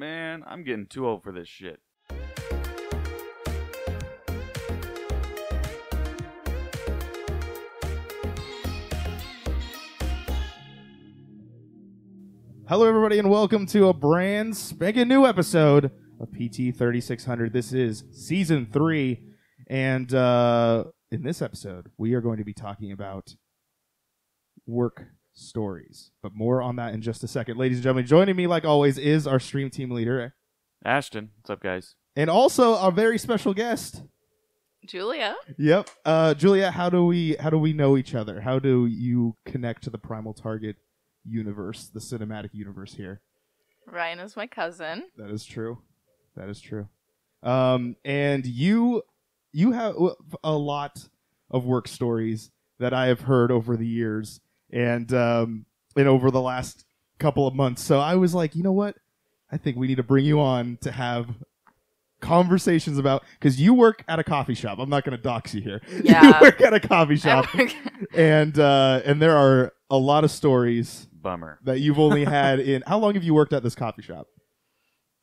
Man, I'm getting too old for this shit. Hello, everybody, and welcome to a brand spanking new episode of PT 3600. This is season three, and uh, in this episode, we are going to be talking about work stories. But more on that in just a second. Ladies and gentlemen, joining me, like always, is our stream team leader Ashton, what's up, guys? and also our very special guest. Julia. Yep, uh, Julia. How do we how do we know each other? How do you connect to the Primal Target universe, the cinematic universe here? Ryan is my cousin. That is true. That is true. Um, and you you have a lot of work stories that I have heard over the years and um, and over the last couple of months. So I was like, you know what? I think we need to bring you on to have conversations about because you work at a coffee shop. I'm not going to dox you here. Yeah. you Yeah. work at a coffee shop, and uh, and there are a lot of stories Bummer. that you've only had in. How long have you worked at this coffee shop?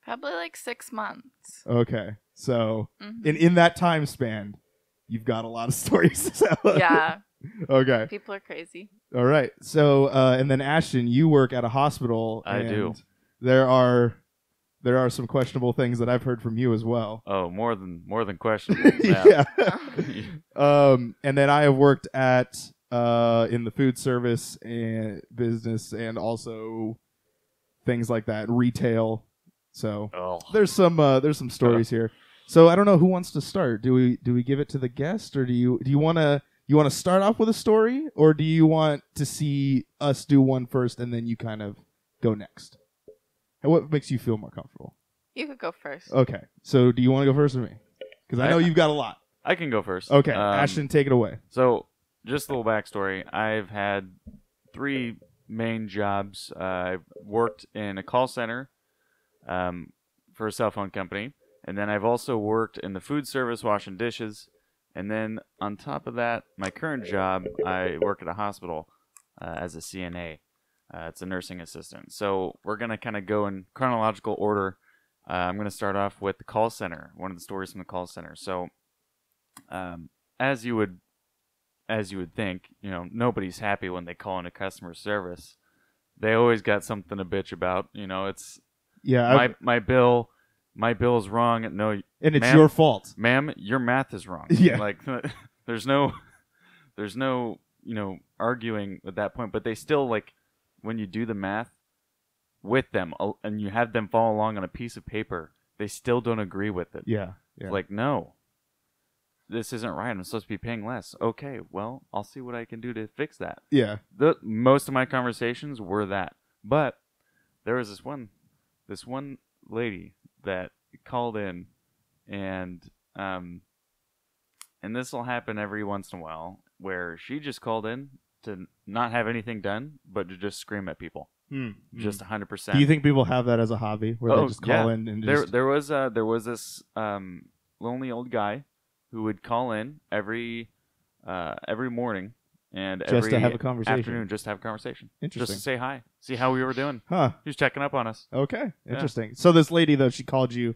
Probably like six months. Okay, so Mhm. in in that time span, you've got a lot of stories. to tell. Yeah, okay. people are crazy. All right. So uh, and then Ashton, you work at a hospital. I do. There are there are some questionable things that I've heard from you as well. Oh, more than more than questionable. yeah. um, and then I have worked at uh in the food service and business and also things like that, retail. So oh, there's some uh, there's some stories here. So I don't know who wants to start. Do we do we give it to the guest or do you do you want to you want to start off with a story or do you want to see us do one first and then you kind of go next? And what makes you feel more comfortable? You could go first. Okay. So do you want to go first with me? Because I know I- you've got a lot. I can go first. Okay, Um, Ashton, take it away. So, just a little backstory. I've had three main jobs. Uh, I've worked in a call center um, for a cell phone company, and then I've also worked in the food service washing dishes. And then on top of that, my current job, I work at a hospital uh, as a CNA. Uh, it's a nursing assistant. So we're gonna kind of go in chronological order. Uh, I'm gonna start off with the call center. One of the stories from the call center. So, um, as you would as you would think, you know, nobody's happy when they call into customer service. They always got something to bitch about. You know, it's Yeah, my I've- my bill, my bill is wrong. No, and it's your fault. ma'am, your math is wrong. Yeah. like there's no, there's no, you know, arguing at that point. But they still like when you do the math with them and you have them follow along on a piece of paper, they still don't agree with it. Yeah. Yeah. Like, no, this isn't right. I'm supposed to be paying less. Okay, well, I'll see what I can do to fix that. yeah. The most of my conversations were that, but there was this one, this one lady that called in, and um, and this will happen every once in a while where she just called in to not have anything done, but to just scream at people, Hmm. just 100%. Do you think people have that as a hobby where Oh, they just call yeah. in and there just there was uh there was this um lonely old guy who would call in every uh every morning and just every to have a conversation? afternoon just to have a conversation Interesting. just to say hi see how we were doing Huh. was checking up on us Okay. Interesting. So this lady though, she called you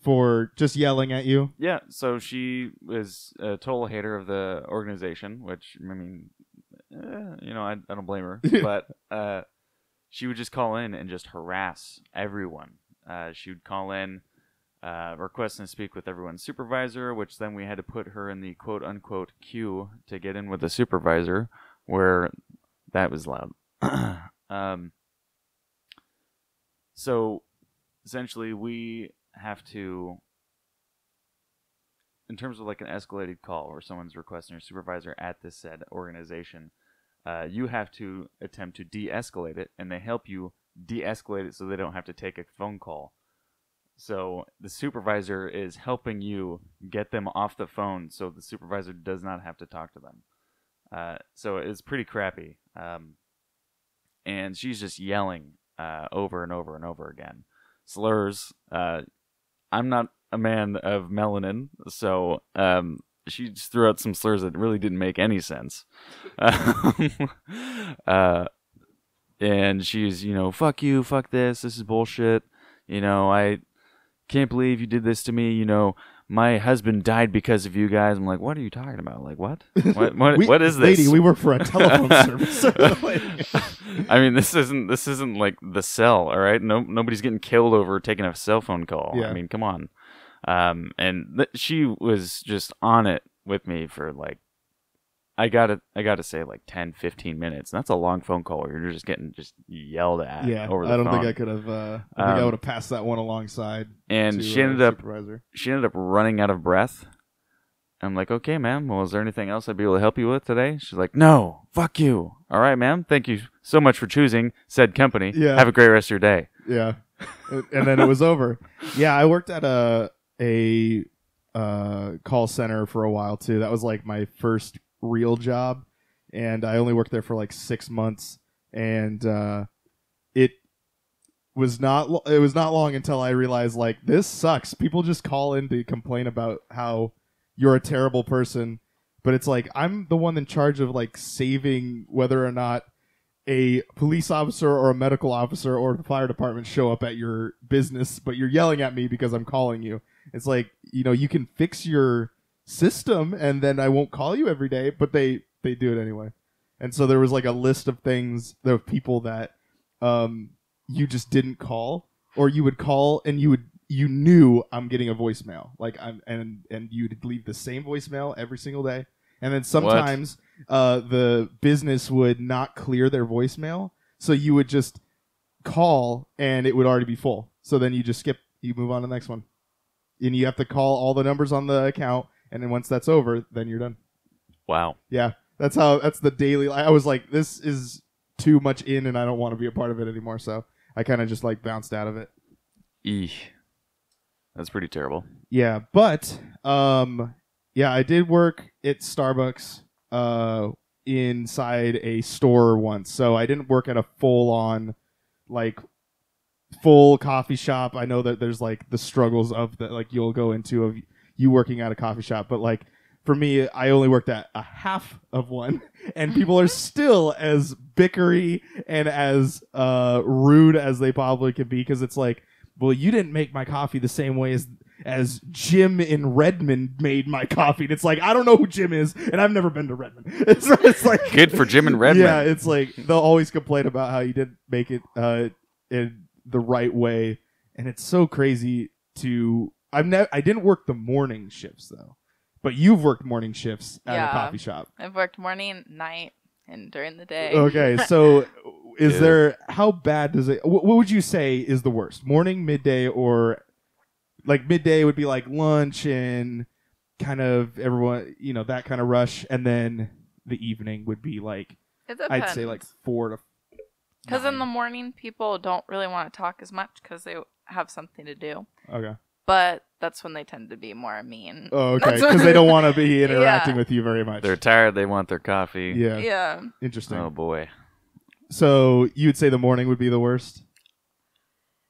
for just yelling at you. yeah so she was a total hater of the organization which i mean eh, you know I, I don't blame her but uh she would just call in and just harass everyone uh she would call in uh, requesting to speak with everyone's supervisor, which then we had to put her in the quote unquote queue to get in with the supervisor, where that was loud. um, so essentially, we have to, in terms of like an escalated call where someone's requesting your supervisor at this said organization, uh, you have to attempt to de escalate it, and they help you de escalate it so they don't have to take a phone call. So the supervisor is helping you get them off the phone, so the supervisor does not have to talk to them. Uh, so it's pretty crappy. Um, and she's just yelling uh, over and over and over again, slurs. Uh, I'm not a man of melanin, so um, she just threw out some slurs that really didn't make any sense. uh, and she's, you know, fuck you, fuck this, this is bullshit you know, I can't believe you did this to me. You know, my husband died because of you guys. I'm like, what are you talking about? Like, what? What? What, We- what is this? lady? We work for a telephone service. I mean, this isn't this isn't like the cell, all right? No, nobody's getting killed over taking a cell phone call. Yeah. I mean, come on. Um, and th- she was just on it with me for like, I gotta, I gotta say, like 10, 15 minutes. And that's a long phone call where you're just getting just yelled at. yeah, over the I don't phone. think I could have. Uh, I think I Um, would have passed that one alongside. And to, she uh, ended up supervisor. she ended up running out of breath. I'm like, okay, ma'am. Well, is there anything else I'd be able to help you with today? She's like, no, fuck you. All right, ma'am. Thank you so much for choosing said company. Yeah. Have a great rest of your day. Yeah, and then it was over. Yeah, I worked at a a uh, call center for a while too. That was like my first real job, and I only worked there for like six months. And uh, it was not lo- it was not long until I realized like this sucks. People just call in to complain about how you're a terrible person, but it's like I'm the one in charge of like saving whether or not a police officer or a medical officer or the fire department show up at your business, but you're yelling at me because I'm calling you. It's like, you know, you can fix your system and then I won't call you every day, but they they do it anyway. And so there was like a list of things, of people that um you just didn't call or you would call and you would you knew I'm getting a voicemail. Like I'm and and you'd leave the same voicemail every single day. And then sometimes uh, the business would not clear their voicemail, so you would just call and it would already be full. So then you just skip, you move on to the next one, and you have to call all the numbers on the account, and then once that's over, then you're done. Wow. Yeah, that's how. That's the daily. I was like, this is too much in, and I don't want to be a part of it anymore. So I kind of just like bounced out of it. Eesh. That's pretty terrible. Yeah, but um, yeah, I did work at Starbucks uh inside a store once. So I didn't work at a full on like full coffee shop. I know that there's like the struggles of that like you'll go into of you working at a coffee shop, but like for me, I only worked at a half of one, and people are still as bickery and as uh, rude as they probably could be because it's like, well, you didn't make my coffee the same way as as Jim in Redmond made my coffee. And it's like I don't know who Jim is, and I've never been to Redmond. It's, it's like Good for Jim and Redmond. Yeah, it's like they'll always complain about how you didn't make it uh, in the right way, and it's so crazy to. I've never. I didn't work the morning shifts though, but you've worked morning shifts at Yeah. a coffee shop. I've worked morning, night, and during the day. Okay, so is Yeah. there how bad does it? What, what would you say is the worst? Morning, midday, or like midday would be like lunch and kind of everyone, you know, that kind of rush, and then the evening would be like It depends. I'd say like four to. Because in the nine. morning, people don't really want to talk as much because they have something to do. okay. But that's when they tend to be more mean. Oh, okay. Because they don't want to be Yeah. interacting with you very much. They're tired. They want their coffee. yeah. yeah. Interesting. Oh boy. So you would say the morning would be the worst?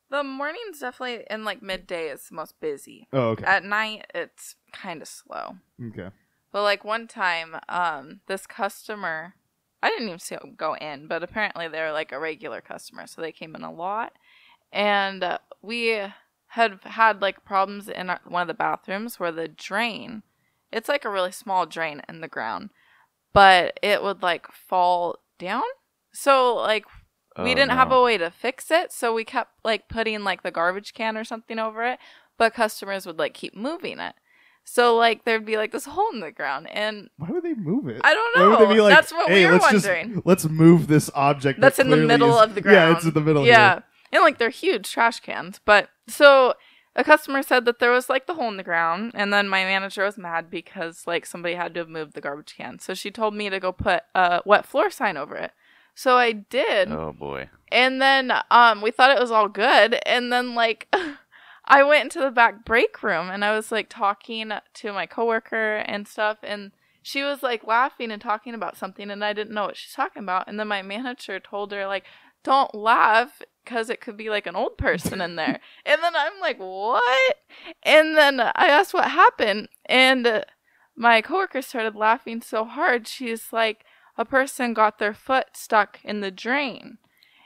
The morning's definitely, and like midday is the most busy. Oh, okay. At night, it's kind of slow. Okay. But like one time, um, this customer, I didn't even see them go in, but apparently they're like a regular customer, so they came in a lot, and uh, we had had like problems in our, one of the bathrooms where the drain, it's like a really small drain in the ground, but it would like fall down. So like we Oh, didn't have a way to fix it, so we kept like putting like the garbage can or something over it, but customers would like keep moving it. So like there'd be like this hole in the ground, and Why would they move it? I don't Why know. would they be like, That's what hey, we were let's wondering. Just, let's move this object That's that in the middle is- of the ground. Yeah, it's in the middle. Yeah, Here. and like they're huge trash cans. But so a customer said that there was like the hole in the ground, and then my manager was mad because like somebody had to have moved the garbage can. So she told me to go put a wet floor sign over it. So I did. Oh boy. And then um we thought it was all good and then like I went into the back break room and I was like talking to my coworker and stuff and she was like laughing and talking about something and I didn't know what she's talking about and then my manager told her like don't laugh cuz it could be like an old person in there. and then I'm like what? And then I asked what happened and uh, my coworker started laughing so hard she's like a person got their foot stuck in the drain.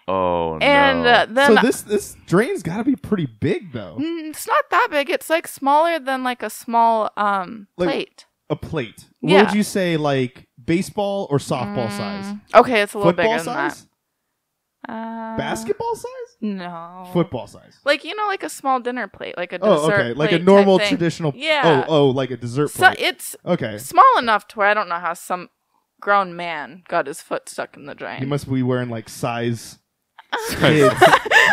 Oh and no. uh, then so this this drain's got to be pretty big though. It's not that big. It's like smaller than like a small um Like- plate. A plate. What Yeah. would you say, like baseball or softball Mm, size? Okay, it's a little Football bigger than size? that. Uh, Basketball size? No. Football size. Like you know, like a small dinner plate, like a Oh, dessert. okay. Like a plate type normal thing. traditional. Yeah. Oh, oh, like a dessert So plate. it's okay. small enough to where I don't know how some grown man got his foot stuck in the drain. You must be wearing like size kids,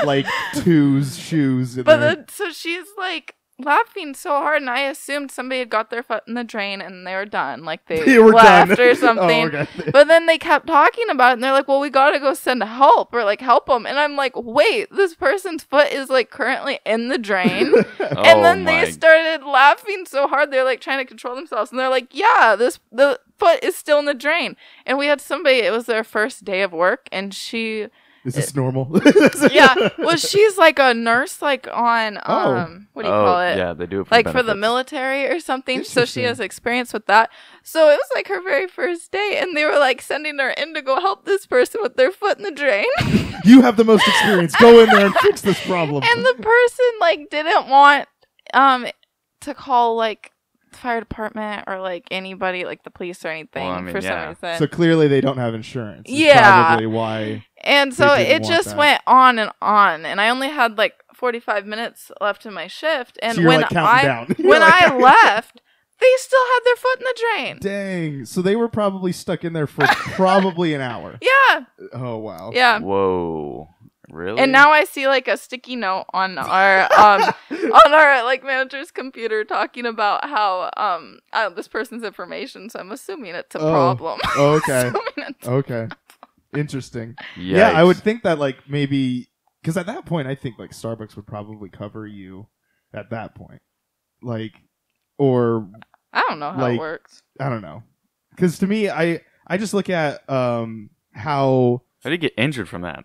like twos shoes. In But there. then, so she's like laughing so hard, and I assumed somebody had got their foot in the drain and they were done, like they, They were left done. or oh, something. Oh, okay. But then they kept talking about it, and they're like, "Well, we gotta go send help or like help them." And I'm like, "Wait, this person's foot is like currently in the drain." oh and then oh my they started laughing so hard they're like trying to control themselves, and they're like, "Yeah, this the foot is still in the drain." And we had somebody; it was their first day of work, and she Is this normal? yeah. Well, she's like a nurse, like on Oh. um, what do you oh, call it? Yeah, they do it for Like for the benefits. military or something. So she Interesting. has experience with that. So it was like her very first day, and they were like sending her in to go help this person with their foot in the drain. you have the most experience. Go in there and fix this problem. and the person like didn't want um to call like the fire department or like anybody like the police or anything Well, I mean, for yeah. some reason. so clearly they don't have insurance. is Yeah. Probably why. And so it just that. went on and on, and I only had like 45 minutes left in my shift. And so when like I down. When like- I left, they still had their foot in the drain. Dang. So they were probably stuck in there for probably an hour. Yeah, Oh wow. yeah. Whoa. Really? And now I see like a sticky note on our um on our like manager's computer talking about how um uh, this person's information. So I'm assuming it's a Oh, problem. Okay. Assuming it's- Okay. Interesting. Yeah, I would think that like maybe because at that point I think like Starbucks would probably cover you at that point, like, or I don't know how Like- it works. I don't know, because to me I I just look at um how How did you get injured from that?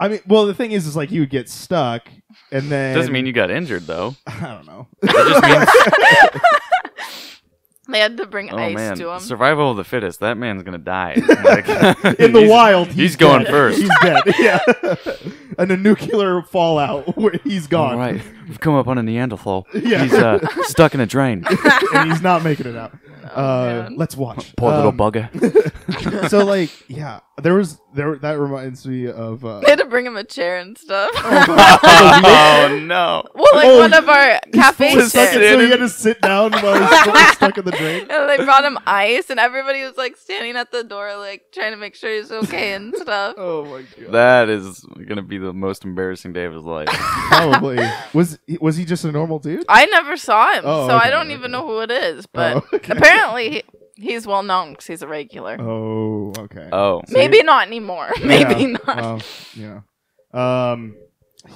I mean well the thing is is like you would get stuck and then Doesn't mean you got injured though. I don't know. It just means They had to bring oh ice man, to him. survival of the fittest. That man's gonna die. Like, In the he's- wild, he's, he's going first. He's dead. Yeah, and a nuclear fallout where he's gone. All right, we've come up on a Neanderthal. Yeah. He's uh, stuck in a drain. and he's not making it out. Oh, uh, let's watch. Poor little Um, bugger. so like yeah there was there that reminds me of uh They had to bring him a chair and stuff. oh no! well, like Oh, one of our cafe fully stuck in, chairs. so he had to sit down while he was stuck in the drain And they brought him ice, and everybody was like standing at the door, like trying to make sure he's okay and stuff. oh my god That is gonna be the most embarrassing day of his life. probably was was he just a normal dude I never saw him, Oh, so I don't okay. even know who it is. But Oh, okay. apparently, he, he's well known because he's a regular. oh okay Oh, So Maybe not anymore. Maybe Yeah, not. well, yeah um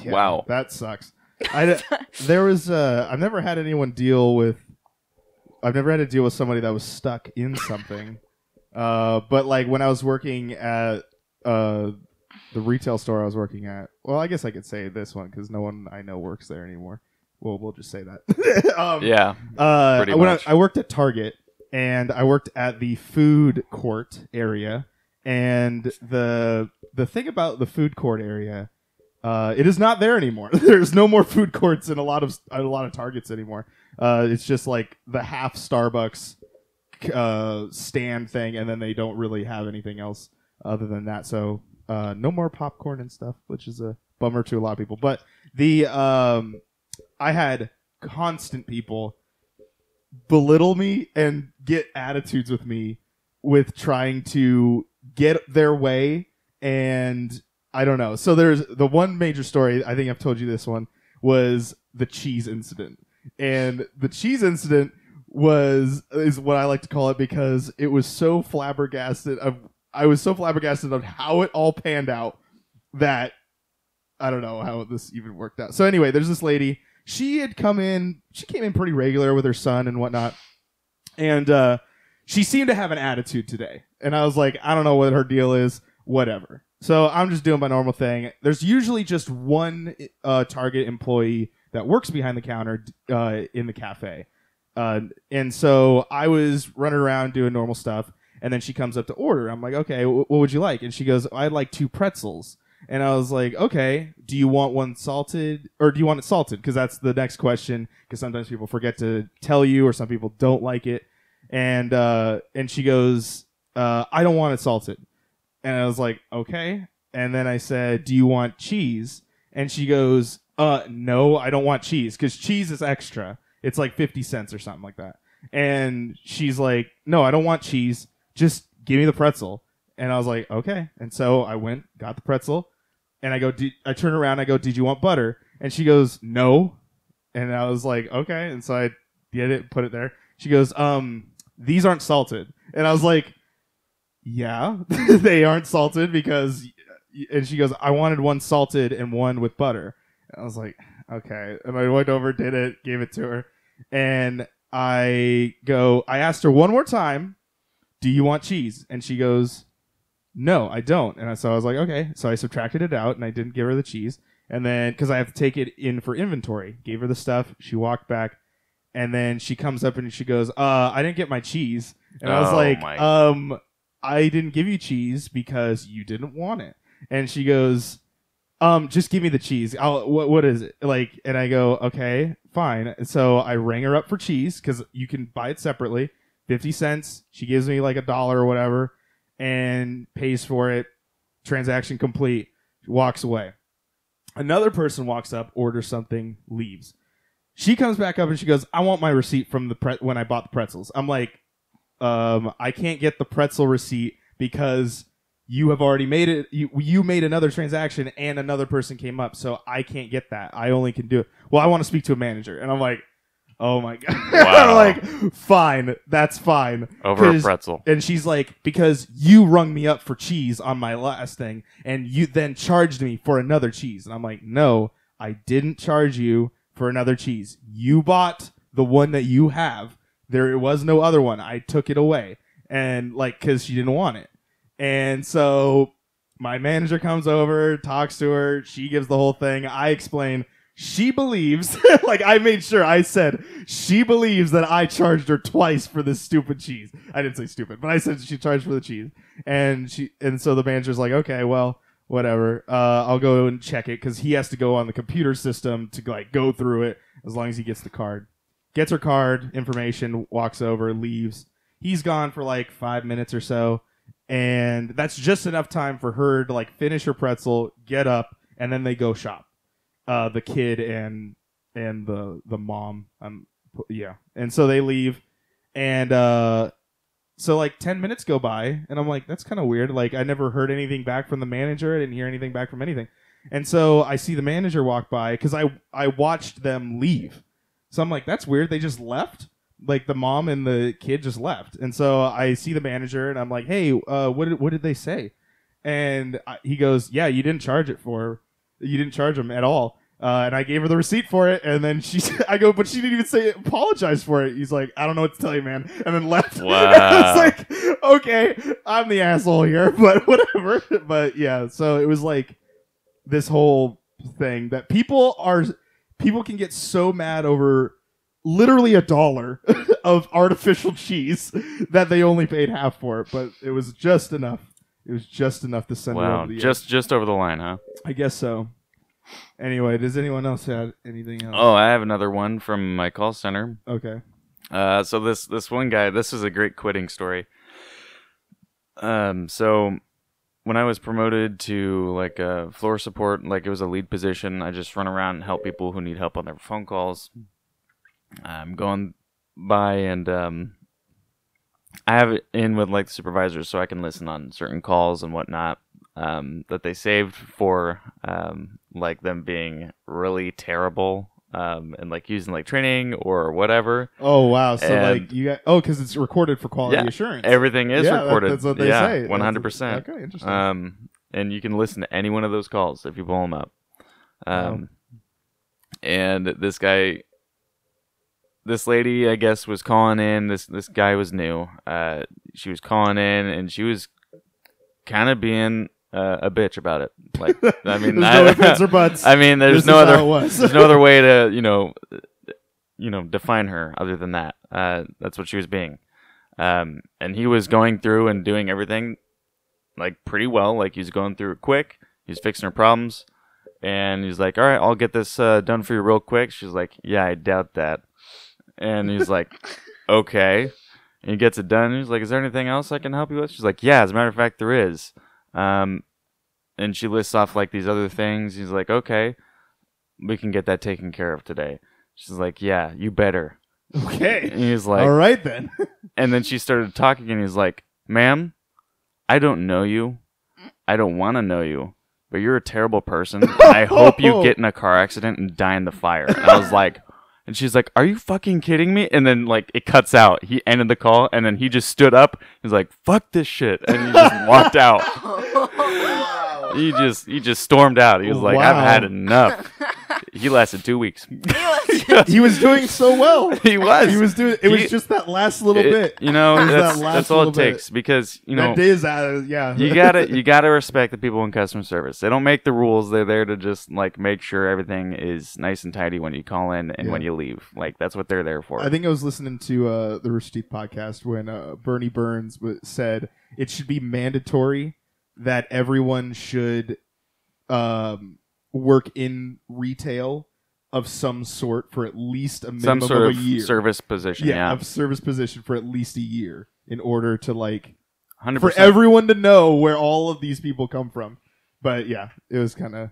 yeah, Wow. that sucks I there was uh I've never had anyone deal with I've never had to deal with somebody that was stuck in something uh but like when I was working at uh the retail store I was working at well I guess I could say this one because no one I know works there anymore well we'll just say that um, yeah. uh, Pretty when I, much. I worked at Target and I worked at the food court area, and the the thing about the food court area, uh, it is not there anymore. There's no more food courts in a lot of a lot of Targets anymore. Uh, it's just like the half Starbucks uh, stand thing, and then they don't really have anything else other than that. So uh, no more popcorn and stuff, which is a bummer to a lot of people. But the um, I had constant people belittle me and get attitudes with me with trying to get their way and I don't know. So there's the one major story, I think I've told you this one, was the cheese incident. And the cheese incident was is what I like to call it because it was so flabbergasted of I was so flabbergasted of how it all panned out that I don't know how this even worked out. So anyway, there's this lady. She had come in. She came in pretty regular with her son and whatnot, and uh, she seemed to have an attitude today. And I was like, I don't know what her deal is. Whatever. So I'm just doing my normal thing. There's usually just one uh, Target employee that works behind the counter uh, in the cafe, uh, and so I was running around doing normal stuff. And then she comes up to order. I'm like, okay, wh- what would you like? And she goes, I'd like two pretzels. And I was like, okay, do you want one salted or do you want it salted? Because that's the next question. Because sometimes people forget to tell you, or some people don't like it. And uh, and she goes, uh, I don't want it salted. And I was like, okay. And then I said, do you want cheese? And she goes, uh, no, I don't want cheese because cheese is extra. It's like 50 cents or something like that. And she's like, no, I don't want cheese. Just give me the pretzel. And I was like, okay. And so I went, got the pretzel, and I go, "Did-" I turn around, I go, did you want butter? And she goes, no. And I was like, okay. And so I did it, put it there. She goes, um, these aren't salted. And I was like, yeah, they aren't salted because, and she goes, I wanted one salted and one with butter. And I was like, okay. And I went over, did it, gave it to her. And I go, I asked her one more time, do you want cheese? And she goes, no, I don't. And so I was like, okay. So I subtracted it out and I didn't give her the cheese. And then, because I have to take it in for inventory, gave her the stuff. She walked back. And then she comes up and she goes, uh, I didn't get my cheese. And I was Oh, like, my- um, I didn't give you cheese because you didn't want it. And she goes, um, just give me the cheese. I'll, what, what is it? Like, and I go, okay, fine. So I rang her up for cheese because you can buy it separately. 50 cents. She gives me like a dollar or whatever and pays for it. Transaction complete. Walks away. Another person walks up, orders something, leaves. She comes back up and she goes, "I want my receipt from the pre- when I bought the pretzels." I'm like, um, "I can't get the pretzel receipt because you have already made it. You you made another transaction and another person came up, so I can't get that. I only can do it. Well, I want to speak to a manager." And I'm like, "Oh my god!" Wow. Like, "Fine, that's fine." Over a pretzel. and she's like, because you rung me up for cheese on my last thing, and you then charged me for another cheese. And I'm like, no, I didn't charge you for another cheese. You bought the one that you have. There was no other one. I took it away. And like, cause she didn't want it. And so my manager comes over, talks to her. She gives the whole thing. I explain. She believes, like I made sure I said, she believes that I charged her twice for this stupid cheese. I didn't say stupid, but I said she charged for the cheese. And she, and so the manager's like, okay, well, whatever. Uh, I'll go and check it because he has to go on the computer system to like go through it as long as he gets the card. Gets her card, information, walks over, leaves. He's gone for like five minutes or so and that's just enough time for her to like finish her pretzel, get up, and then they go shop. Uh, the kid and and the the mom, um, yeah, and so they leave, and uh, so like ten minutes go by, and I'm like, that's kind of weird. Like I never heard anything back from the manager. I didn't hear anything back from anything, and so I see the manager walk by because I I watched them leave, so I'm like, that's weird. They just left? Like the mom and the kid just left. And so i see the manager and i'm like hey uh, what did, what did they say? And I, he goes yeah you didn't charge it for you didn't charge them at all uh, and i gave her the receipt for it and then she i go but she didn't even say apologize for it he's like i don't know what to tell you man and then left Wow. it's like okay i'm the asshole here but whatever but yeah so it was like this whole thing that people are people can get so mad over literally a dollar of artificial cheese that they only paid half for it, but it was just enough. It was just enough to send it Wow, over the just just over the line, huh? I guess so. Anyway, does anyone else have anything else? Oh, I have another one from my call center. okay. Uh, so this this one guy, this is a great quitting story. Um, so when I was promoted to like uh, floor support, like it was a lead position, I just run around and help people who need help on their phone calls. I'm going by and um, I have it in with like the supervisors so I can listen on certain calls and whatnot um, that they saved for um, like them being really terrible um, and like using like training or whatever. Oh wow! So And- like you got oh because it's recorded for quality Yeah, assurance. Everything is Yeah, that- recorded. that's what they yeah, say. One hundred percent. Okay, interesting. Um, and you can listen to any one of those calls if you pull them up. Um, and this guy, this lady, I guess, was calling in. This this guy was new. Uh, she was calling in, and she was kind of being uh, a bitch about it. Like, I mean, there's I, no or buts. I mean, there's This no other there's no other way to you know you know define her other than that uh, that's what she was being um, and he was going through and doing everything like pretty well like he was going through it quick He's fixing her problems, and he's like, "All right, I'll get this uh, done for you real quick." She's like, "Yeah, I doubt that," and he's like, "Okay." And he gets it done. He's like, "Is there anything else I can help you with?" She's like, "Yeah, as a matter of fact, there is." Um, and she lists off like these other things. He's like, "Okay, we can get that taken care of today." She's like, "Yeah, you better." Okay. And he's like, All right then. and then she started talking, and he's like, "Ma'am, I don't know you. I don't want to know you, but you're a terrible person. I hope you get in a car accident and die in the fire." And I was like, and she's like, "Are you fucking kidding me?" And then like it cuts out. He ended the call, and then he just stood up. He's like, "Fuck this shit," and he just walked out. He just he just stormed out. He was like, "I've had enough." He lasted two weeks. he was doing so well. he was. He was doing. It was He- just that last little It- bit. You know, It that that's, last that's all little it bit. takes because you know that is, uh, yeah. you gotta you gotta respect the people in customer service. They don't make the rules. They're there to just like make sure everything is nice and tidy when you call in and Yeah. when you leave. Like that's what they're there for. I think I was listening to uh, the Rooster Teeth podcast when uh, Burnie Burns w- said it should be mandatory that everyone should um, work in retail of some sort for at least a Some minimum sort of a year. service position. yeah, Yeah, of service position for at least a year in order to like hundred for everyone to know where all of these people come from. But yeah, it was kind of.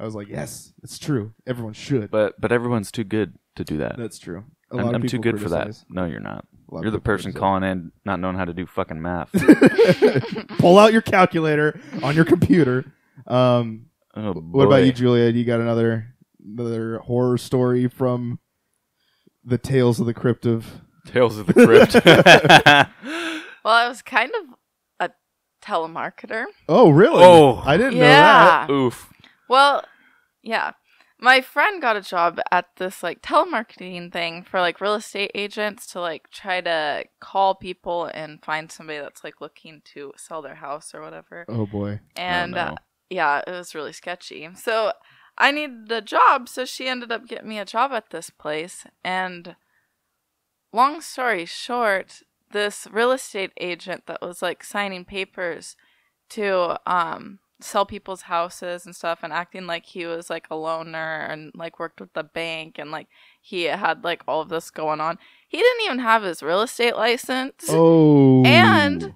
I was like, yes, it's true. Everyone should. But but everyone's too good to do that. That's true. A I'm, lot of I'm too people good for that. No, you're not. A lot You're the people person criticize. calling in not knowing how to do fucking math. Pull out your calculator on your computer. Um, Oh, what about you, Julia? You got another another horror story from the Tales of the Crypt of? Tales of the Crypt. Well, I was kind of a telemarketer. Oh, really? Oh. I didn't know that. Oof. Well, yeah. My friend got a job at this like telemarketing thing for like real estate agents to like try to call people and find somebody that's like looking to sell their house or whatever. Oh boy. And no. uh, yeah, it was really sketchy. So I needed a job, so she ended up getting me a job at this place. And long story short, this real estate agent that was like signing papers to um sell people's houses and stuff and acting like he was like a loaner and like worked with the bank and like he had like all of this going on. He didn't even have his real estate license Oh. And-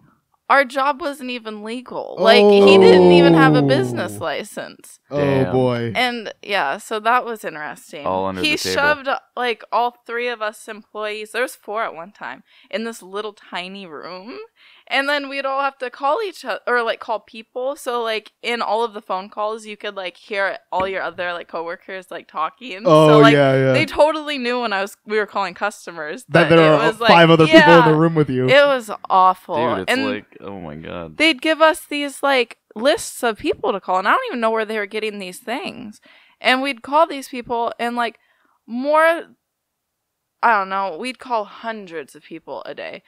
our job wasn't even legal. Like he didn't even have a business Oh. license. oh boy. And yeah, so that was interesting. All under he the table. shoved like all three of us employees. There was four at one time in this little tiny room, and then we'd all have to call each other or like call people. So like in all of the phone calls, you could like hear all your other like coworkers like talking. oh so, like, yeah, yeah. They totally knew when I was we were calling customers that that, there it are was like, five other people in the room with you. It was awful. Dude, it's and like, oh my god. they'd give us these like lists of people to call and i don't even know where they were getting these things and we'd call these people and like more i don't know we'd call hundreds of people a day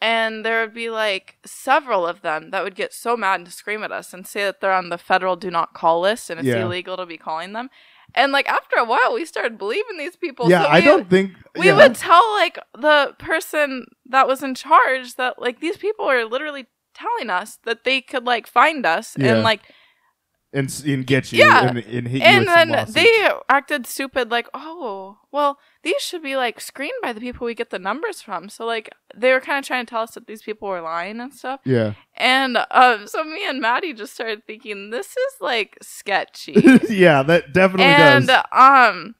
and there would be like several of them that would get so mad and scream at us and say that they're on the federal do not call list and it's Yeah. illegal to be calling them and like after a while we started believing these people yeah, so I don't think we yeah. would tell like the person that was in charge that like these people are literally telling us that they could like find us Yeah. and like and, and get you Yeah. and, and hit you and then they acted stupid like oh well these should be like screened by the people we get the numbers from so like they were kind of trying to tell us that these people were lying and stuff yeah and um so me and maddie just started thinking this is like sketchy yeah that definitely does. and does um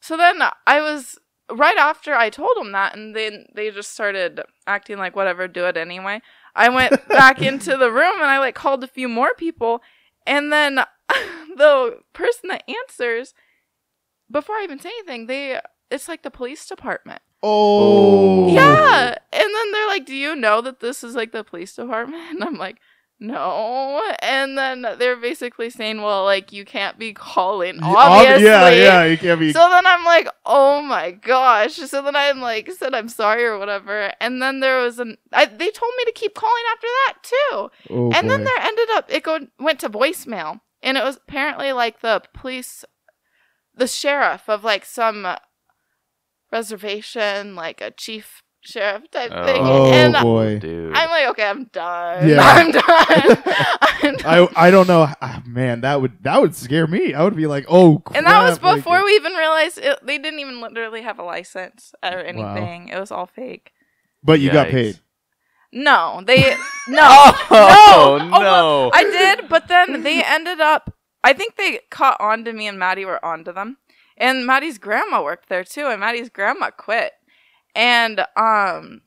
so then i was right after i told them that and then they just started acting like whatever do it anyway i went back into the room and i like called a few more people and then the person that answers before i even say anything they it's like the police department. Oh. Yeah. And then they're like do you know that this is like the police department? And i'm like no and then they're basically saying well like you can't be calling obviously yeah yeah you can't be so then I'm like, oh my gosh. So then I'm like, said I'm sorry or whatever. And then there was an, I, they told me to keep calling after that too. oh, and then there ended up, it go, went to voicemail. And it was apparently like the police, the sheriff of like some reservation, like a chief sheriff type Oh, thing. Oh and boy. dude. I'm like, okay, I'm done. Yeah. I'm done. I'm done. I I don't know. Ah, man, that would that would scare me. I would be like, oh, crap. and that was like- before we even realized it, they didn't even literally have a license or anything. It was all fake. but you got paid. No, they no, Oh, no, no. I did, but then they ended up. I think they caught on to me, and Maddie were on to them. And Maddie's grandma worked there too, and Maddie's grandma quit. And um,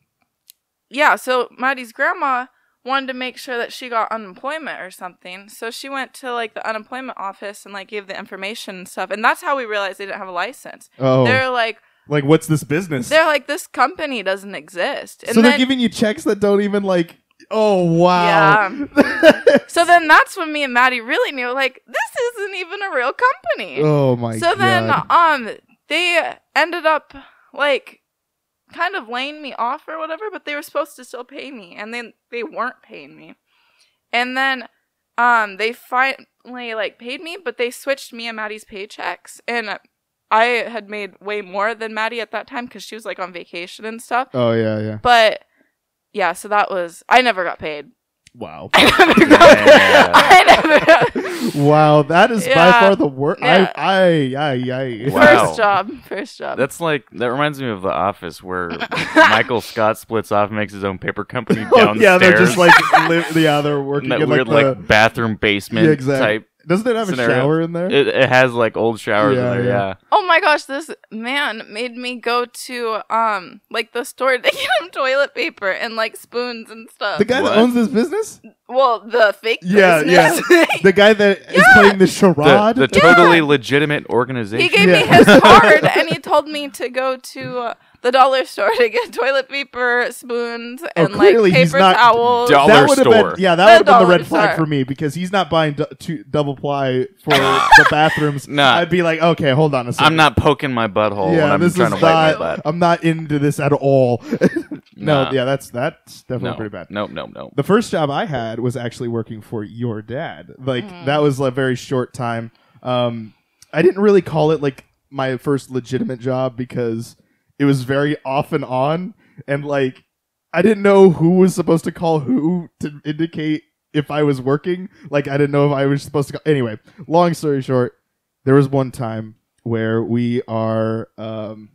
yeah, so Maddie's grandma wanted to make sure that she got unemployment or something. So she went to like the unemployment office and like gave the information and stuff. And that's how we realized they didn't have a license. Oh, They're like, like what's this business? they're like, this company doesn't exist. And so then, they're giving you checks that don't even like. Oh wow. Yeah. So then that's when me and Maddie really knew, like, this isn't even a real company. oh my so god. So then, um, they ended up like kind of laying me off or whatever, but they were supposed to still pay me, and then they weren't paying me. And then, um, they finally like paid me, but they switched me and Maddie's paychecks, and I had made way more than Maddie at that time because she was like on vacation and stuff. oh yeah, yeah. But yeah, so that was I never got paid. Wow. I never. Yeah. I never wow, that is by Yeah. far the worst. Yeah. I, I, I, I. Wow. First job. First job. That's like that reminds me of The Office, where Michael Scott splits off, and makes his own paper company Oh, downstairs. yeah, they're just like, li- yeah, they're working in that weird like, like, the, bathroom basement Yeah, exactly. type. Doesn't it have scenario. a shower in there? It, it has like old showers Yeah, in there. yeah. Yeah. Oh my gosh, this man made me go to um like the store to get him toilet paper and like spoons and stuff. the guy What? that owns this business, well, the fake Yeah, business. the guy that is Yeah. playing the The, charade. the totally legitimate organization. he gave me his card and he told me to go to uh, the dollar store to get toilet paper, spoons, and like Oh, clearly he's paper not- towels. Dollar that would have store. been yeah, that The would have been the red flag store. for me because he's not buying du- two, double ply for the bathrooms. Nah. I'd be like, okay, hold on a second. I'm not poking my butthole when Yeah, I'm this trying is to wipe my not. butt. I'm not into this at all. no, Nah. yeah, that's that's definitely No, pretty bad. no, no, no. The first job I had was actually working for your dad. Like Mm. that was a very short time. Um, I didn't really call it like my first legitimate job because it was very off and on, and like I didn't know who was supposed to call who to indicate if I was working. Like I didn't know if I was supposed to. Call. Anyway, long story short, there was one time where we are um,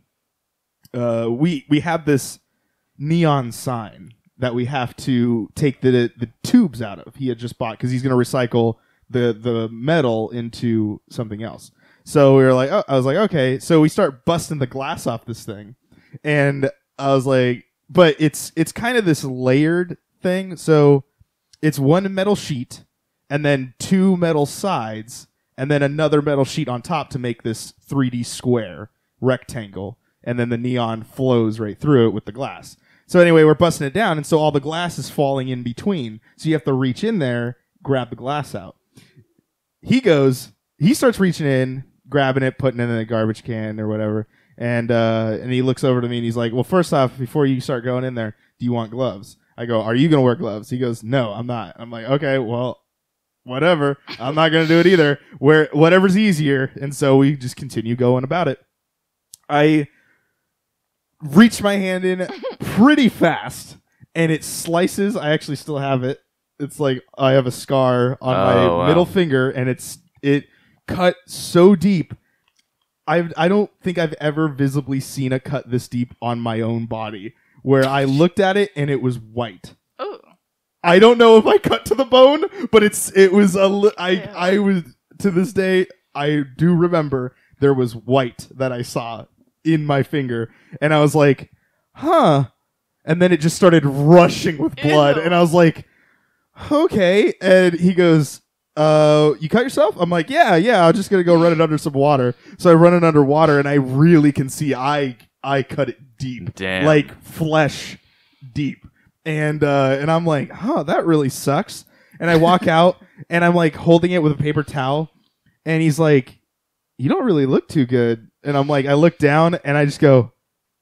uh, we we have this neon sign that we have to take the the tubes out of. He had just bought because he's going to recycle the the metal into something else. So we were like, oh, I was like, okay. So we start busting the glass off this thing, and I was like, but it's it's kind of this layered thing. So it's one metal sheet, and then two metal sides, and then another metal sheet on top to make this 3D square rectangle, and then the neon flows right through it with the glass. So anyway, we're busting it down, and so all the glass is falling in between. So you have to reach in there, grab the glass out. He goes, he starts reaching in, grabbing it, putting it in the garbage can or whatever, and uh, and he looks over to me and he's like, "Well, first off, before you start going in there, do you want gloves?" I go, "Are you gonna wear gloves?" He goes, "No, I'm not." I'm like, "Okay, well." Whatever. I'm not gonna do it either. Where whatever's easier, and so we just continue going about it. I reach my hand in pretty fast and it slices. I actually still have it. It's like I have a scar on my Oh, wow. middle finger and it's it cut so deep. I I don't think I've ever visibly seen a cut this deep on my own body where I looked at it and it was white. Oh, I don't know if I cut to the bone, but it's it was a li- I Yeah. I was to this day I do remember there was white that I saw in my finger and I was like, "Huh." And then it just started rushing with blood Ew. and I was like, "Okay." And he goes, "Uh, you cut yourself?" I'm like, "Yeah, yeah, I'm just to go run it under some water." So I run it under water and I really can see I I cut it deep Damn. like flesh deep. And uh and I'm like, huh, that really sucks. And I walk out and I'm like holding it with a paper towel and he's like, You don't really look too good. And I'm like, I look down and I just go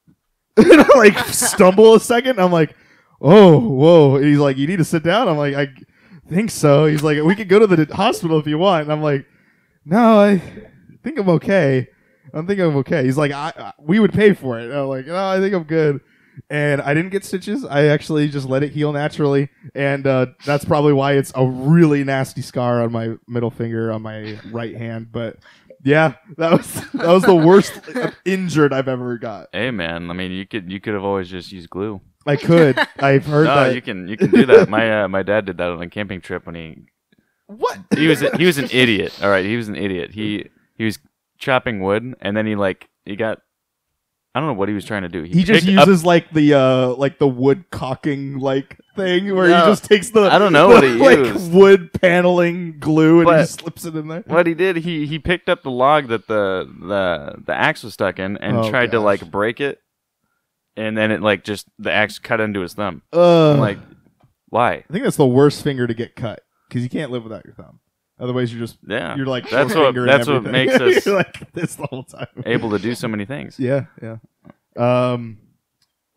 and I like stumble a second. I'm like, Oh, whoa. And he's like, You need to sit down. I'm like, I think so. He's like, We could go to the hospital if you want. And I'm like, No, I think I'm okay. I think I'm okay. He's like, I, I we would pay for it. And I'm like, no, I think I'm good. and I didn't get stitches. I actually just let it heal naturally, and uh, that's probably why it's a really nasty scar on my middle finger on my right hand. But yeah, that was that was the worst injured I've ever got. Hey man, I mean you could you could have always just used glue. I could. I've heard no, that. you can you can do that. My uh, my dad did that on a camping trip when he What? he was he was an idiot. All right, he was an idiot. He he was chopping wood and then he like he got I don't know what he was trying to do. He just picked up- uses like the uh like the wood caulking like thing where No, he just takes the I don't know the, what he like used. wood paneling glue and he But- just slips it in there. what he did. He he picked up the log that the the the axe was stuck in and Oh, tried to like break it, and then it like just the axe cut into his thumb. I'm like, why? I think that's the worst finger to get cut because you can't live without your thumb. Otherwise, you're just Yeah, you're like That's what- that's what makes us like this the whole time. able to do so many things. Yeah, yeah. Um,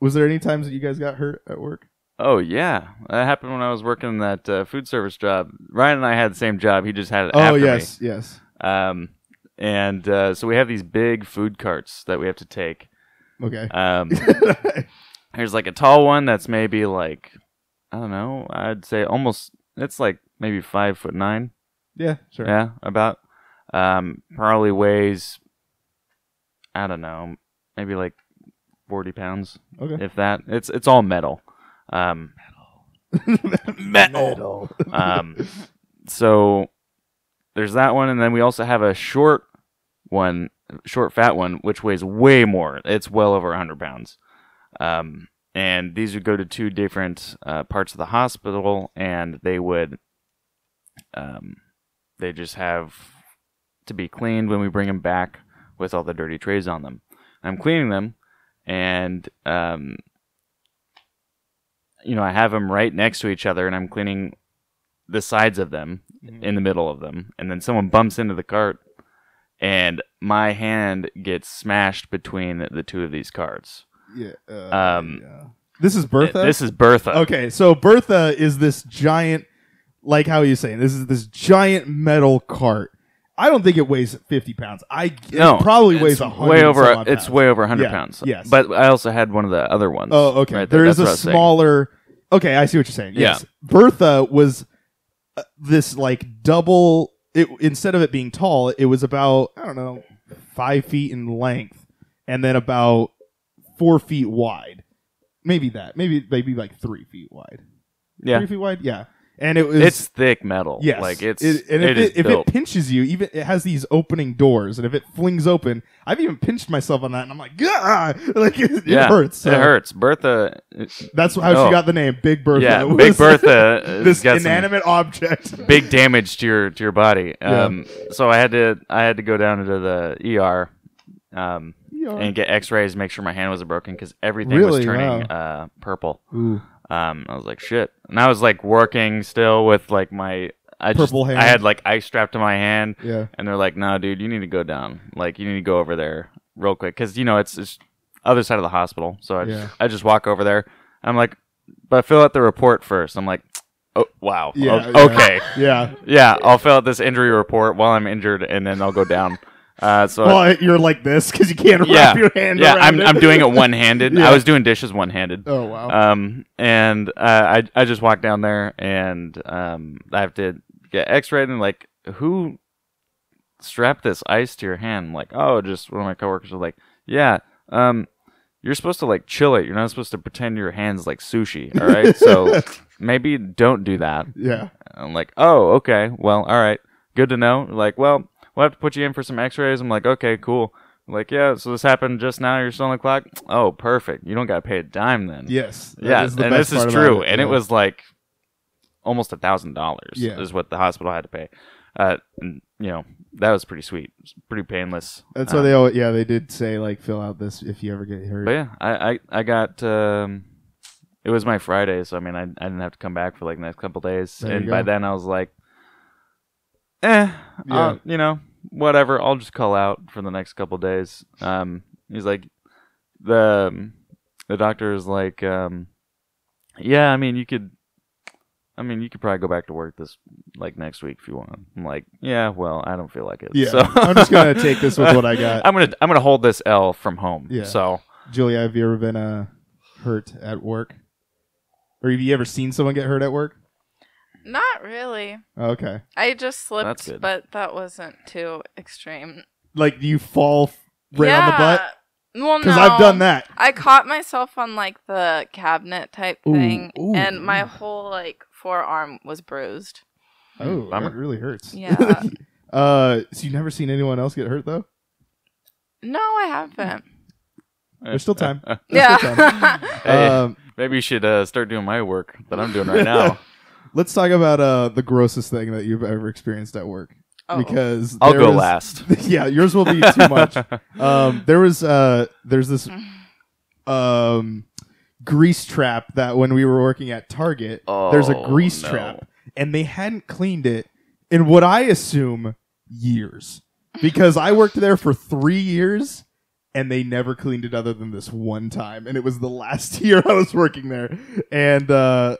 was there any times that you guys got hurt at work? Oh yeah, that happened when I was working that uh, food service job. Ryan and I had the same job. He just had it Oh after me. yes, yes. Um, and uh, so we have these big food carts that we have to take. Okay. Um, there's like a tall one that's maybe like I don't know. I'd say almost. It's like maybe five foot nine. yeah, sure. Yeah, about. Um, probably weighs. I don't know, maybe like forty pounds, Okay. if that. It's it's all metal. Um, Metal. Metal. um, so there's that one, and then we also have a short one, short fat one, which weighs way more. It's well over 100 pounds. Um, and these would go to two different uh, parts of the hospital, and they would, um, they just have to be cleaned when we bring them back with all the dirty trays on them. I'm cleaning them, and um, you know I have them right next to each other, and I'm cleaning the sides of them in the middle of them, and then someone bumps into the cart, and my hand gets smashed between the two of these cards. yeah. Uh, Um, yeah. This is Bertha. This is Bertha. Okay, so Bertha is this giant, like how are you saying? This is this giant metal cart. I don't think it weighs fifty pounds. I it No, probably weighs a hundred. way over. odd It's way over 100 Yeah, pounds. yes. but I also had one of the other ones. Oh, okay. right there is That's what I a saying. smaller. Okay, I see what you're saying. Yeah. Yes, Bertha was uh, this like double. It instead of it being tall, it was about I don't know five feet in length, and then about four feet wide. Maybe that. Maybe maybe like three feet wide. Yeah, Three feet wide. Yeah. And it was it's thick metal. Yes, like it's It- and it if is it, if it pinches you, even it has these opening doors, and if it flings open, I've even pinched myself on that, and I'm like, ah, like it, yeah, it hurts. So It hurts. Bertha. That's how Oh. she got the name, Big Bertha. yeah, was Big Bertha. this inanimate object. big damage to your to your body. Yeah. Um, so I had to I had to go down into the ER, um, Yeah. and get X-rays, make sure my hand wasn't broken because everything Really? was turning Wow. uh, purple. Ooh. Um, I was like, shit, and I was like working still with like my I just hand. I had like ice strapped to my hand, Yeah. and they're like, no, dude, you need to go down. Like you need to go over there real quick because you know it's it's other side of the hospital. So I Yeah. just, I just walk over there. I'm like, but I fill out the report first. I'm like, oh wow, Yeah, o- yeah. okay. Yeah. Yeah, I'll fill out this injury report while I'm injured, and then I'll go down. Uh, so Well, you're like this because you can't Yeah. wrap your hand yeah, around I'm it. I'm doing it one handed. Yeah. I was doing dishes one handed. Oh wow. Um, and uh, I I just walked down there, and um, I have to get X-rayed, and like who strapped this ice to your hand? I'm like, oh, just one of my coworkers was like, yeah, um. You're supposed to like chill it. You're not supposed to pretend your hands like sushi. All right, so maybe don't do that. yeah. I'm like, oh, okay. Well, all right. Good to know. Like, well, we'll have to put you in for some x rays. I'm like, okay, cool. Like, yeah, so this happened just now. You're still on the clock. Oh, perfect. You don't got to pay a dime then. Yes. Yeah. is the and best this is true. it, And yeah. it was like almost a thousand dollars Yeah. is what the hospital had to pay. Uh, and, you know, that was pretty sweet. It's pretty painless. That's why Um, they always, yeah they did say like fill out this if you ever get hurt. But yeah, I, I, I got, um, it was my Friday, so I mean, I, I didn't have to come back for like the next couple days. There and by then I was like, eh, Yeah. uh, you know, whatever. I'll just call out for the next couple days. Um, he's like, the um, the doctor is like, um, yeah, I mean, you could, I mean, you could probably go back to work this like next week if you want. I'm like, yeah, well, I don't feel like it. Yeah, so I'm just gonna take this with what I got. I'm gonna I'm gonna hold this L from home. Yeah. So Julia, have you ever been uh, hurt at work? Or have you ever seen someone get hurt at work? Not really. Okay. I just slipped, good. but that wasn't too extreme. Like you fall f- right on the butt? Well, Because. I've done that. I caught myself on like the cabinet type Ooh, thing, ooh, and my ooh. whole like forearm was bruised. Oh, Bummer. that really hurts. Yeah. uh, so you've never seen anyone else get hurt though? No, I haven't. There's still time. There's Yeah. still time. Hey, Um, maybe you should uh, start doing my work that I'm doing right now. Let's talk about uh the grossest thing that you've ever experienced at work. Oh. Because I'll go was- last. yeah, yours will be too much. um, there was uh, there's this um, grease trap that when we were working at Target, there's a Oh, grease no. trap, and they hadn't cleaned it in what I assume years, because I worked there for three years. And they never cleaned it other than this one time, and it was the last year I was working there. And uh,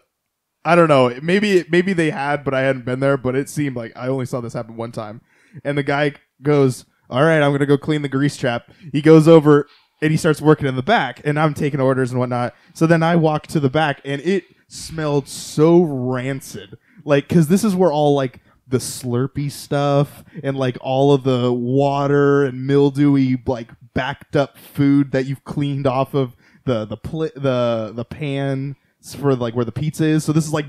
I don't know, maybe maybe they had, but I hadn't been there. But it seemed like I only saw this happen one time. And the guy goes, "All right, I'm gonna go clean the grease trap." He goes over and he starts working in the back, and I'm taking orders and whatnot. So then I walk to the back, and it smelled so rancid, like because this is where all like the slurpy stuff and like all of the water and mildewy like backed up food that you've cleaned off of the the pl- the the pan for like where the pizza is. So this is like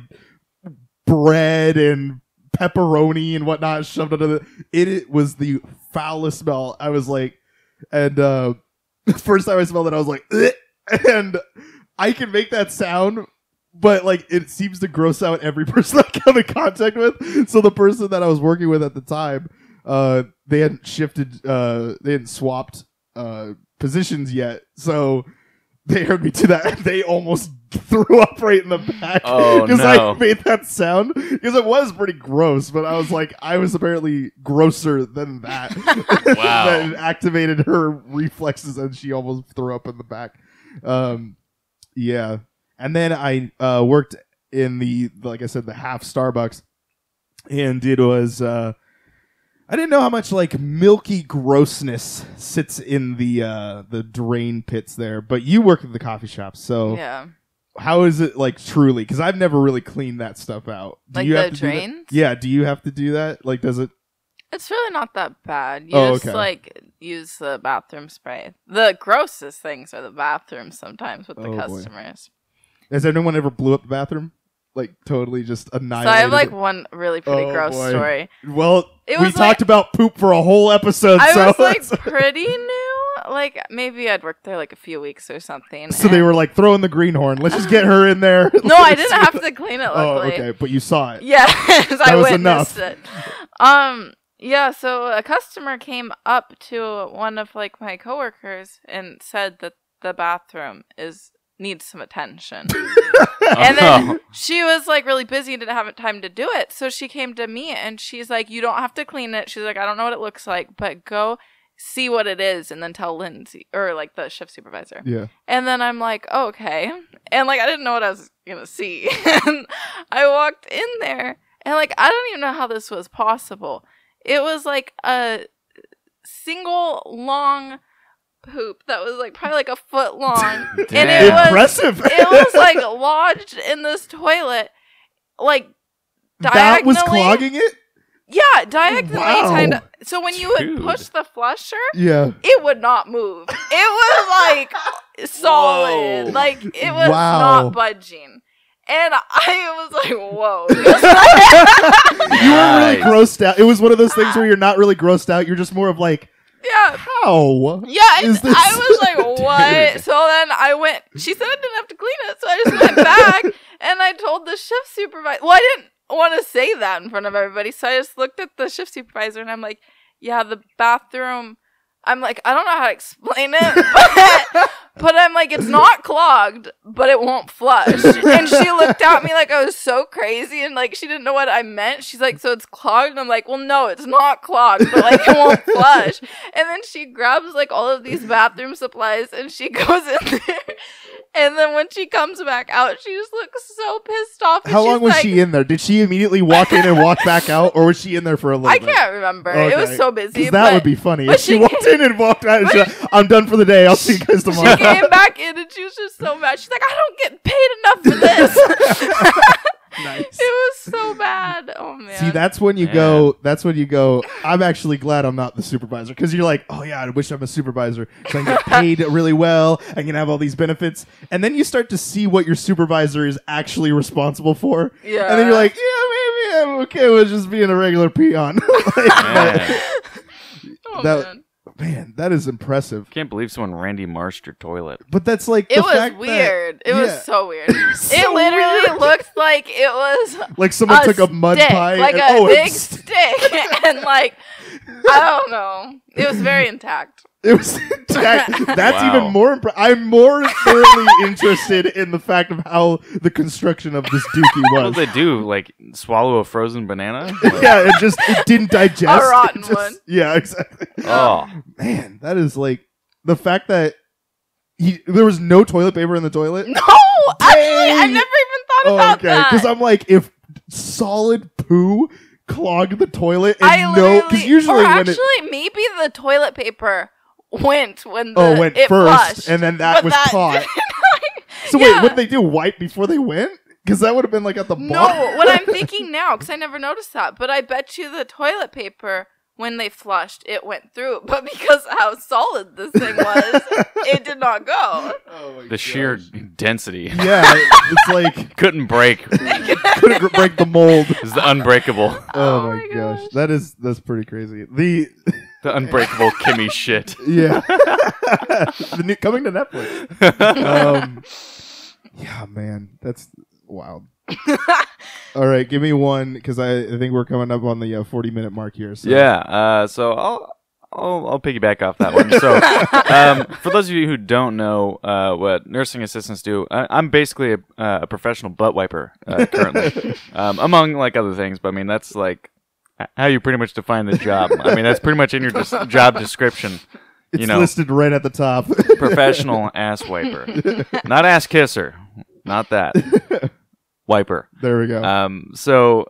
bread and pepperoni and whatnot shoved under the. It, it was the foulest smell. I was like, and uh, first time I smelled it, I was like, "Ugh," and I can make that sound. But like it seems to gross out every person I come in contact with. So the person that I was working with at the time, uh, they hadn't shifted, uh, they hadn't swapped uh, positions yet. So they heard me do that. They almost threw up right in the back Oh, because no. I made that sound because it was pretty gross. But I was like, I was apparently grosser than that. Wow. that it activated her reflexes and she almost threw up in the back. Um, yeah, and then I uh, worked in the like I said the half Starbucks, and it was. Uh, I didn't know how much like milky grossness sits in the uh, the drain pits there, but you work at the coffee shop, so yeah. How is it like truly? Because I've never really cleaned that stuff out. Do Like you the have to do that? drains? Yeah, do you have to do that? Like, does it? It's really not that bad. You Oh, just okay. like use the bathroom spray. The grossest things are the bathrooms sometimes with the Oh, boy. customers. Has anyone ever blew up the bathroom? Like totally just annihilated. So. I have like it? one really pretty Oh, gross boy. story. Well, It we was talked about poop for a whole episode. I so was like pretty new. Like maybe I'd worked there like a few weeks or something. so they were like throwing the greenhorn. Let's just get her in there. No, I didn't have to clean it. Oh, okay, but you saw it. Yes, I was witnessed enough. it. Um, yeah. So a customer came up to one of like my coworkers and said that the bathroom is needs some attention. and then she was like really busy and didn't have time to do it. So she came to me and she's like, "You don't have to clean it." She's like, "I don't know what it looks like, but go." See what it is, and then tell Lindsay or like the shift supervisor. Yeah. And then I'm like, oh, okay. And like, I didn't know what I was going to see. and I walked in there and like, I don't even know how this was possible. It was like a single long poop that was like probably like a foot long. and it was, Impressive. it was like lodged in this toilet. Like, that was diagonally- clogging it. yeah, diagonally Wow. kind of. So when you would Dude. push the flusher, Yeah. it would not move. It was like solid. Whoa. Like it was Wow. not budging. And I was like, whoa. You were really grossed out. It was one of those things where you're not really grossed out. You're just more of like, yeah. how? Yeah, I, Is this- I was like, what? Dude. So then I went, she said I didn't have to clean it. So I just went back and I told the shift supervisor. Well, I didn't want to say that in front of everybody. So I just looked at the shift supervisor and I'm like, yeah, the bathroom. I'm like, I don't know how to explain it, but, but I'm like, it's not clogged, but it won't flush. And she looked at me like I was so crazy and like she didn't know what I meant. She's like, so it's clogged? And I'm like, well, no, it's not clogged, but like it won't flush. And then she grabs like all of these bathroom supplies and she goes in there And then when she comes back out, she just looks so pissed off. How long was like- she in there? Did she immediately walk in and walk back out, or was she in there for a little I bit? can't remember. It was Okay. so busy. that but would be funny. If she she walked in and walked out and said, I'm done for the day. I'll see you guys tomorrow. She came back in and she was just so mad. She's like, I don't get paid enough for this. nice. it was so bad. Oh man. See, that's when you go. That's when you go. I'm actually glad I'm not the supervisor because you're like, oh yeah, I wish I'm a supervisor. So I can get paid really well. I can have all these benefits, and then you start to see what your supervisor is actually responsible for. Yeah. And then you're like, yeah, maybe I'm okay with just being a regular peon. Like, Man, oh, that- man. Man, that is impressive. can't believe someone Randy Marshed your toilet. But that's like It the was fact that- weird. it yeah. was so weird. was so it literally weird. looked like it was like someone a took a mud stick, pie, like and, a oh, big stick, and like I don't know. It was very intact. It was that, that's Wow. even more. Impre- I'm more thoroughly interested in the fact of how the construction of this dookie What was. did they do? Like swallow a frozen banana? Like, yeah, it just it didn't digest. A rotten just- one. Yeah, exactly. Oh, Man, that is like the fact that he there was no toilet paper in the toilet. No, actually, I Dang. never even thought Oh, about okay, that. because I'm like, if solid poo clogged the toilet and I no, literally, because usually or when actually, it maybe the toilet paper went when oh, the oh went it first flushed, and then that but was that caught. didn't- So Yeah. wait, what did they do? Wipe before they went? Because that would have been like at the No, what I'm thinking now, because I never noticed that, but I bet you the toilet paper when they flushed, it went through. But because how solid this thing was, it did not go. Oh the sheer density yeah, it's like couldn't break. couldn't break the mold. It's the unbreakable, Oh, Oh my, my gosh. gosh. that is that's pretty crazy. The the unbreakable Kimmy shit. yeah, the new, coming to Netflix. Um, yeah, man, that's wild. All right, give me one because I, I think we're coming up on the uh, forty minute mark here. So. Yeah. Uh, so I'll, I'll I'll piggyback off that one. So um, for those of you who don't know uh, what nursing assistants do, I, I'm basically a, uh, a professional butt wiper uh, currently, um, among like other things. But I mean that's like h- how you pretty much define the job. I mean that's pretty much in your des- job description. it's you know. listed right at the top. Professional ass wiper, not ass kisser, not that wiper. there we go. Um, so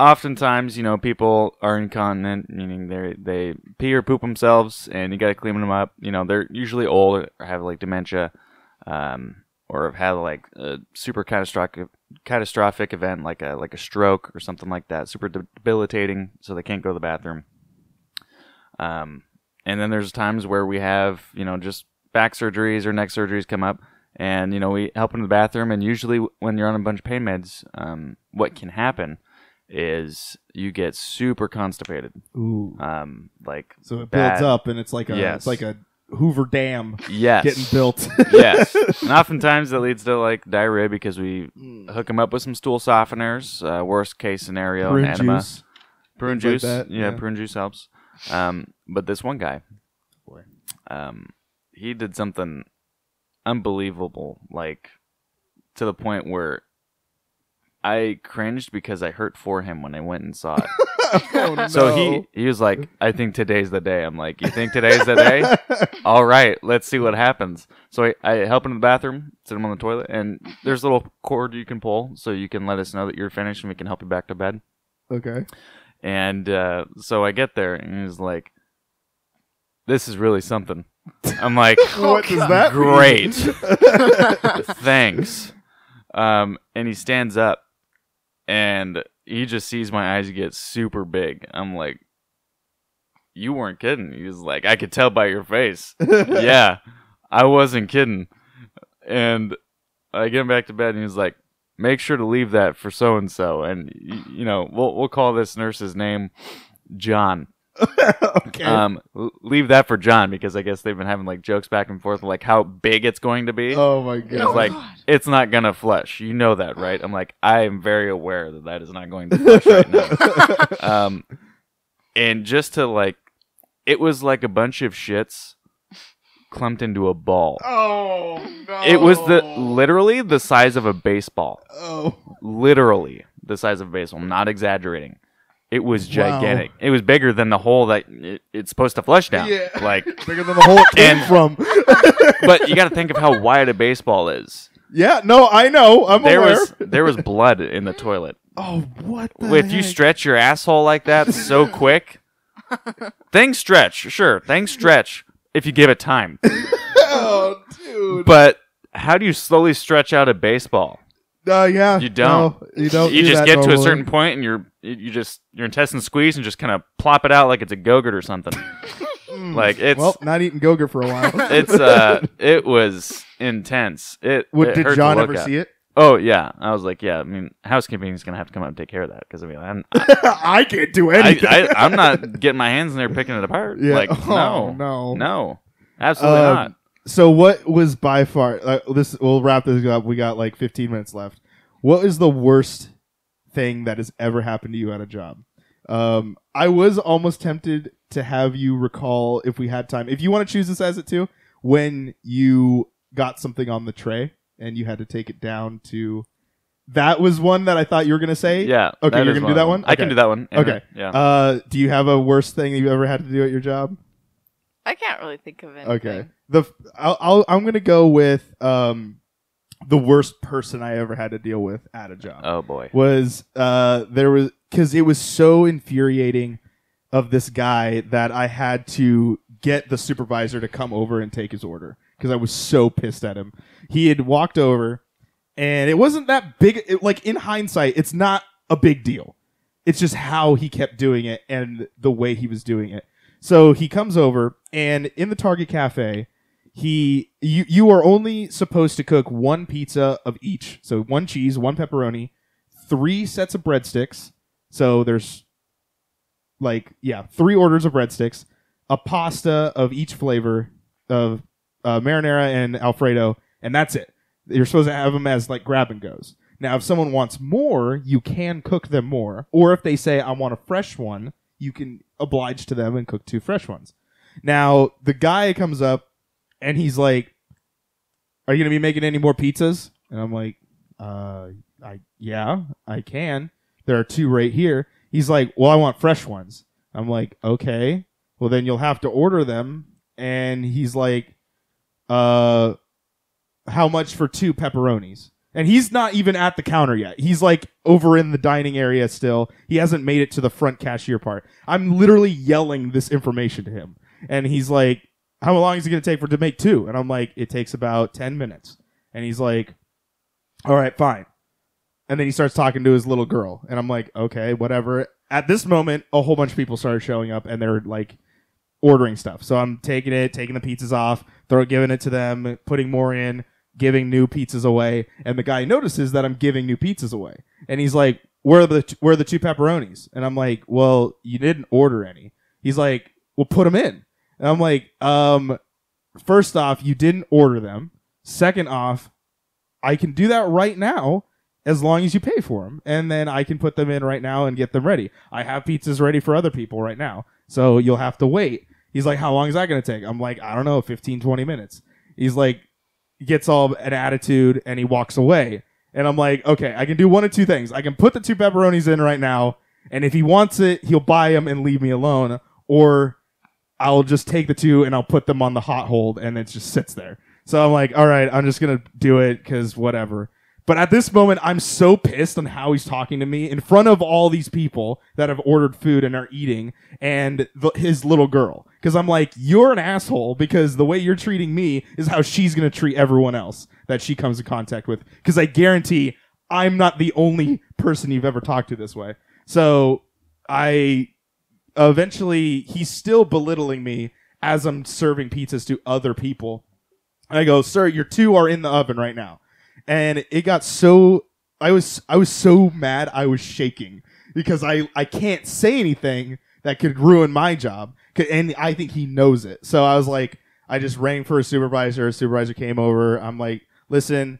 oftentimes, you know, people are incontinent, meaning they they pee or poop themselves, and you got to clean them up. You know, they're usually old or have like dementia, um, or have had like a super catastrophic catastrophic event like a like a stroke or something like that, super debilitating, so they can't go to the bathroom. Um, and then there's times where we have you know just back surgeries or neck surgeries come up and you know we help them in the bathroom and usually when you're on a bunch of pain meds um, what can happen is you get super constipated Ooh, um, like so it bad. builds up, and it's like a Yes. it's like a Hoover Dam yes getting built. yes and oftentimes that leads to like diarrhea because we hook them up with some stool softeners uh, worst case scenario Prune enema juice. prune things like juice that, yeah, yeah. prune juice helps um, but this one guy Boy. um, he did something unbelievable like to the point where I cringed because I hurt for him when I went and saw it. oh, no. So he he was like, "I think today's the day." I'm like, "You think today's the day? All right, let's see what happens." So I, I help him in the bathroom, sit him on the toilet, and there's a little cord you can pull so you can let us know that you're finished and we can help you back to bed. okay. And uh, so I get there and he's like, "This is really something." I'm like, what does that mean? Great. "Thanks." Um, and he stands up and he just sees my eyes get super big. I'm like, "You weren't kidding." He was like, "I could tell by your face." yeah, I wasn't kidding. And I get him back to bed, and he's like, "Make sure to leave that for so and so." And you know, we'll we'll call this nurse's name John. okay. Um, leave that for John because I guess they've been having like jokes back and forth, like how big it's going to be. oh my It's god. like it's not gonna flush. You know that, right? I'm like, I am very aware that that is not going to flush right now. um, and just to like, it was like a bunch of shits clumped into a ball. oh no. It was the literally the size of a baseball. Oh. Literally the size of a baseball. I'm not exaggerating. It was Wow. gigantic. It was bigger than the hole that it, it's supposed to flush down. Yeah. Like, Bigger than the hole it came And- from. but you got to think of how wide a baseball is. yeah, no, I know. I'm There aware. was there was blood in the toilet. oh, what the If you stretch your asshole like that so quick, things stretch. Sure, things stretch if you give it time. oh, dude. But how do you slowly stretch out a baseball? Uh, yeah. You don't. No, you don't. you do just get to a certain point and you're you just your intestines squeeze and just kind of plop it out like it's a gogurt or something. like it's Well, not eating Gogurt for a while. it's uh it was intense. It, What, it did John ever at. see it? Oh yeah, I was like, yeah. I mean, housekeeping is gonna have to come out and take care of that because I mean, I'm, I can't do I, anything. I, I'm not getting my hands in there picking it apart. Yeah. Like Oh, no, no. no, absolutely Um, not. So, what was by far uh, this? We'll wrap this up. We got like 15 minutes left. What is the worst thing that has ever happened to you at a job? Um, I was almost tempted to have you recall, if we had time, if you want to choose this as it too, when you got something on the tray and you had to take it down to. That was one that I thought you were gonna say. Yeah. okay, you're gonna do that one? I can do that one. Okay. then- Yeah. Uh, do you have a worst thing you ever had to do at your job? I can't really think of anything. Okay. The f- I'll, I'll I'm gonna go with um the worst person I ever had to deal with at a job oh boy. was uh there was because it was so infuriating of this guy that I had to get the supervisor to come over and take his order because I was so pissed at him. He had walked over and it wasn't that big. It, like in hindsight, it's not a big deal. It's just how he kept doing it and the way he was doing it. So he comes over and in the Target cafe, he you you are only supposed to cook one pizza of each. So one cheese, one pepperoni, three sets of breadsticks. So there's like yeah, three orders of breadsticks, a pasta of each flavor of uh, marinara and alfredo, and that's it. You're supposed to have them as like grab and goes. Now, if someone wants more, you can cook them more, or if they say I want a fresh one, you can oblige to them and cook two fresh ones. Now, the guy comes up and he's like, "Are you gonna be making any more pizzas?" And I'm like, "Uh, I yeah, I can. There are two right here." He's like, "Well, I want fresh ones." I'm like, "Okay. Well, then you'll have to order them." And he's like, "Uh, how much for two pepperonis?" And he's not even at the counter yet. He's like over in the dining area still. He hasn't made it to the front cashier part. I'm literally yelling this information to him. And he's like, How long is it going to take for to make two? And I'm like, It takes about 10 minutes. And he's like, All right, fine. And then he starts talking to his little girl. And I'm like, Okay, whatever. At this moment, a whole bunch of people started showing up and they're like ordering stuff. So I'm taking it, taking the pizzas off, throw giving it to them, putting more in, giving new pizzas away. And the guy notices that I'm giving new pizzas away. And he's like, Where are the where are the two pepperonis? And I'm like, Well, you didn't order any. He's like, Well, put them in. And I'm like, um, first off, you didn't order them. Second off, I can do that right now as long as you pay for them. And then I can put them in right now and get them ready. I have pizzas ready for other people right now. So you'll have to wait. He's like, How long is that going to take? I'm like, I don't know, 15, 20 minutes. He's like, gets all an attitude and he walks away. And I'm like, okay, I can do one of two things. I can put the two pepperonis in right now, and if he wants it, he'll buy them and leave me alone, or I'll just take the two and I'll put them on the hot hold and it just sits there. So I'm like, all right, I'm just gonna do it because whatever. But at this moment, I'm so pissed on how he's talking to me in front of all these people that have ordered food and are eating, and the, his little girl. Because I'm like, you're an asshole because the way you're treating me is how she's gonna treat everyone else that she comes in contact with. Because I guarantee I'm not the only person you've ever talked to this way. So I eventually he's still belittling me as I'm serving pizzas to other people. And I go, "Sir, your two are in the oven right now." And it got so I was I was so mad I was shaking because I I can't say anything that could ruin my job and I think he knows it. So I was like I just rang for a supervisor. A supervisor came over. I'm like, "Listen,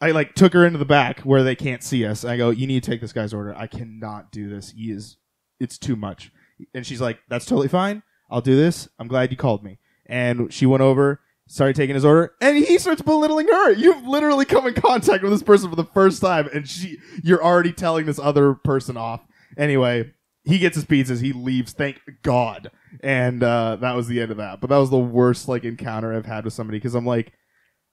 I like took her into the back where they can't see us. I go, "You need to take this guy's order. I cannot do this. He is it's too much." And she's like, "That's totally fine. I'll do this. I'm glad you called me." And she went over, started taking his order, and he starts belittling her. You've literally come in contact with this person for the first time, and she you're already telling this other person off. Anyway, he gets his pizzas, he leaves. Thank God. And uh, that was the end of that. But that was the worst like encounter I've had with somebody because I'm like,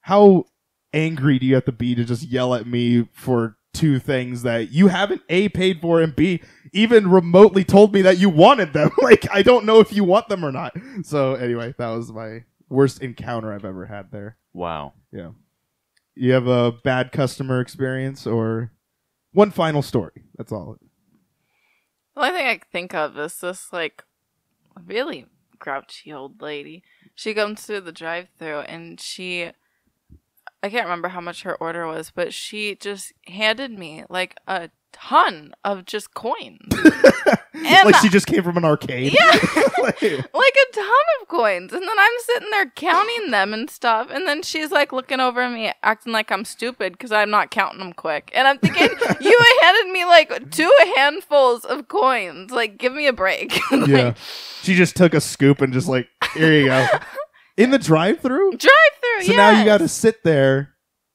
how angry do you have to be to just yell at me for two things that you haven't a paid for and b even remotely told me that you wanted them? like I don't know if you want them or not. So anyway, that was my worst encounter I've ever had there. Wow. Yeah. You have a bad customer experience or one final story. That's all. The only thing I can think of is this like really grouchy old lady. She comes through the drive through and she I can't remember how much her order was, but she just handed me like a ton of just coins. Like she just came from an arcade. Yeah. Like- like a ton of coins. And then I'm sitting there counting them and stuff. And then she's like looking over at me, acting like I'm stupid because I'm not counting them quick. And I'm thinking, you handed me like two handfuls of coins. Like, give me a break. Like, yeah. She just took a scoop and just like, here you go. In the drive-through. Drive through. So now you got to sit there,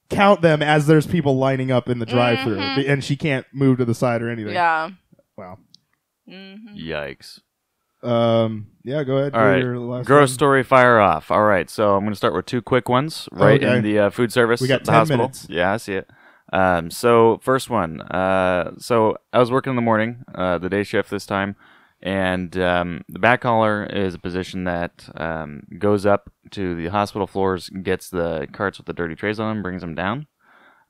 count them as there's people lining up in the drive-through, Mhm. and she can't move to the side or anything. Yeah. Wow. hmm Yikes. Um. Yeah. Go ahead. All do right. your last Gross one. story, fire off. All right, so I'm going to start with two quick ones right Okay. in the uh, food service. We got at the 10 hospital. minutes. Yeah, I see it. Um, so first one. Uh, so I was working in the morning, uh, the day shift this time, and um, the back hauler is a position that um, goes up to the hospital floors, gets the carts with the dirty trays on them, brings them down.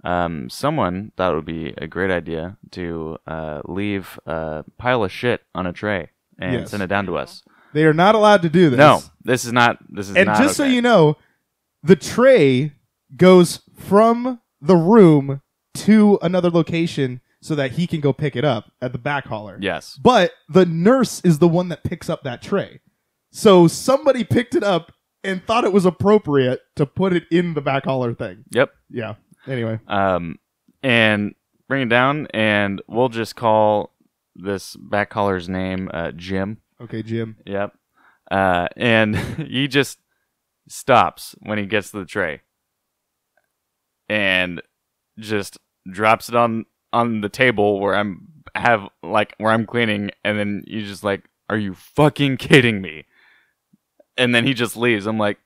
Um, someone thought it would be a great idea to uh, leave a pile of shit on a tray and Yes. send it down to us. They are not allowed to do this. No, this is not. This is and not just so okay. you know, the tray goes from the room to another location so that he can go pick it up at the back hauler. Yes. But the nurse is the one that picks up that tray. So somebody picked it up and thought it was appropriate to put it in the back hauler thing. Yep. Yeah. Anyway. Um, and bring it down, and we'll just call this back hauler's name uh, Jim. Okay, Jim. Yep. Uh, and he just stops when he gets to the tray, and just drops it on on the table where I'm have like where I'm cleaning, and then you just like, are you fucking kidding me? And then he just leaves. I'm like,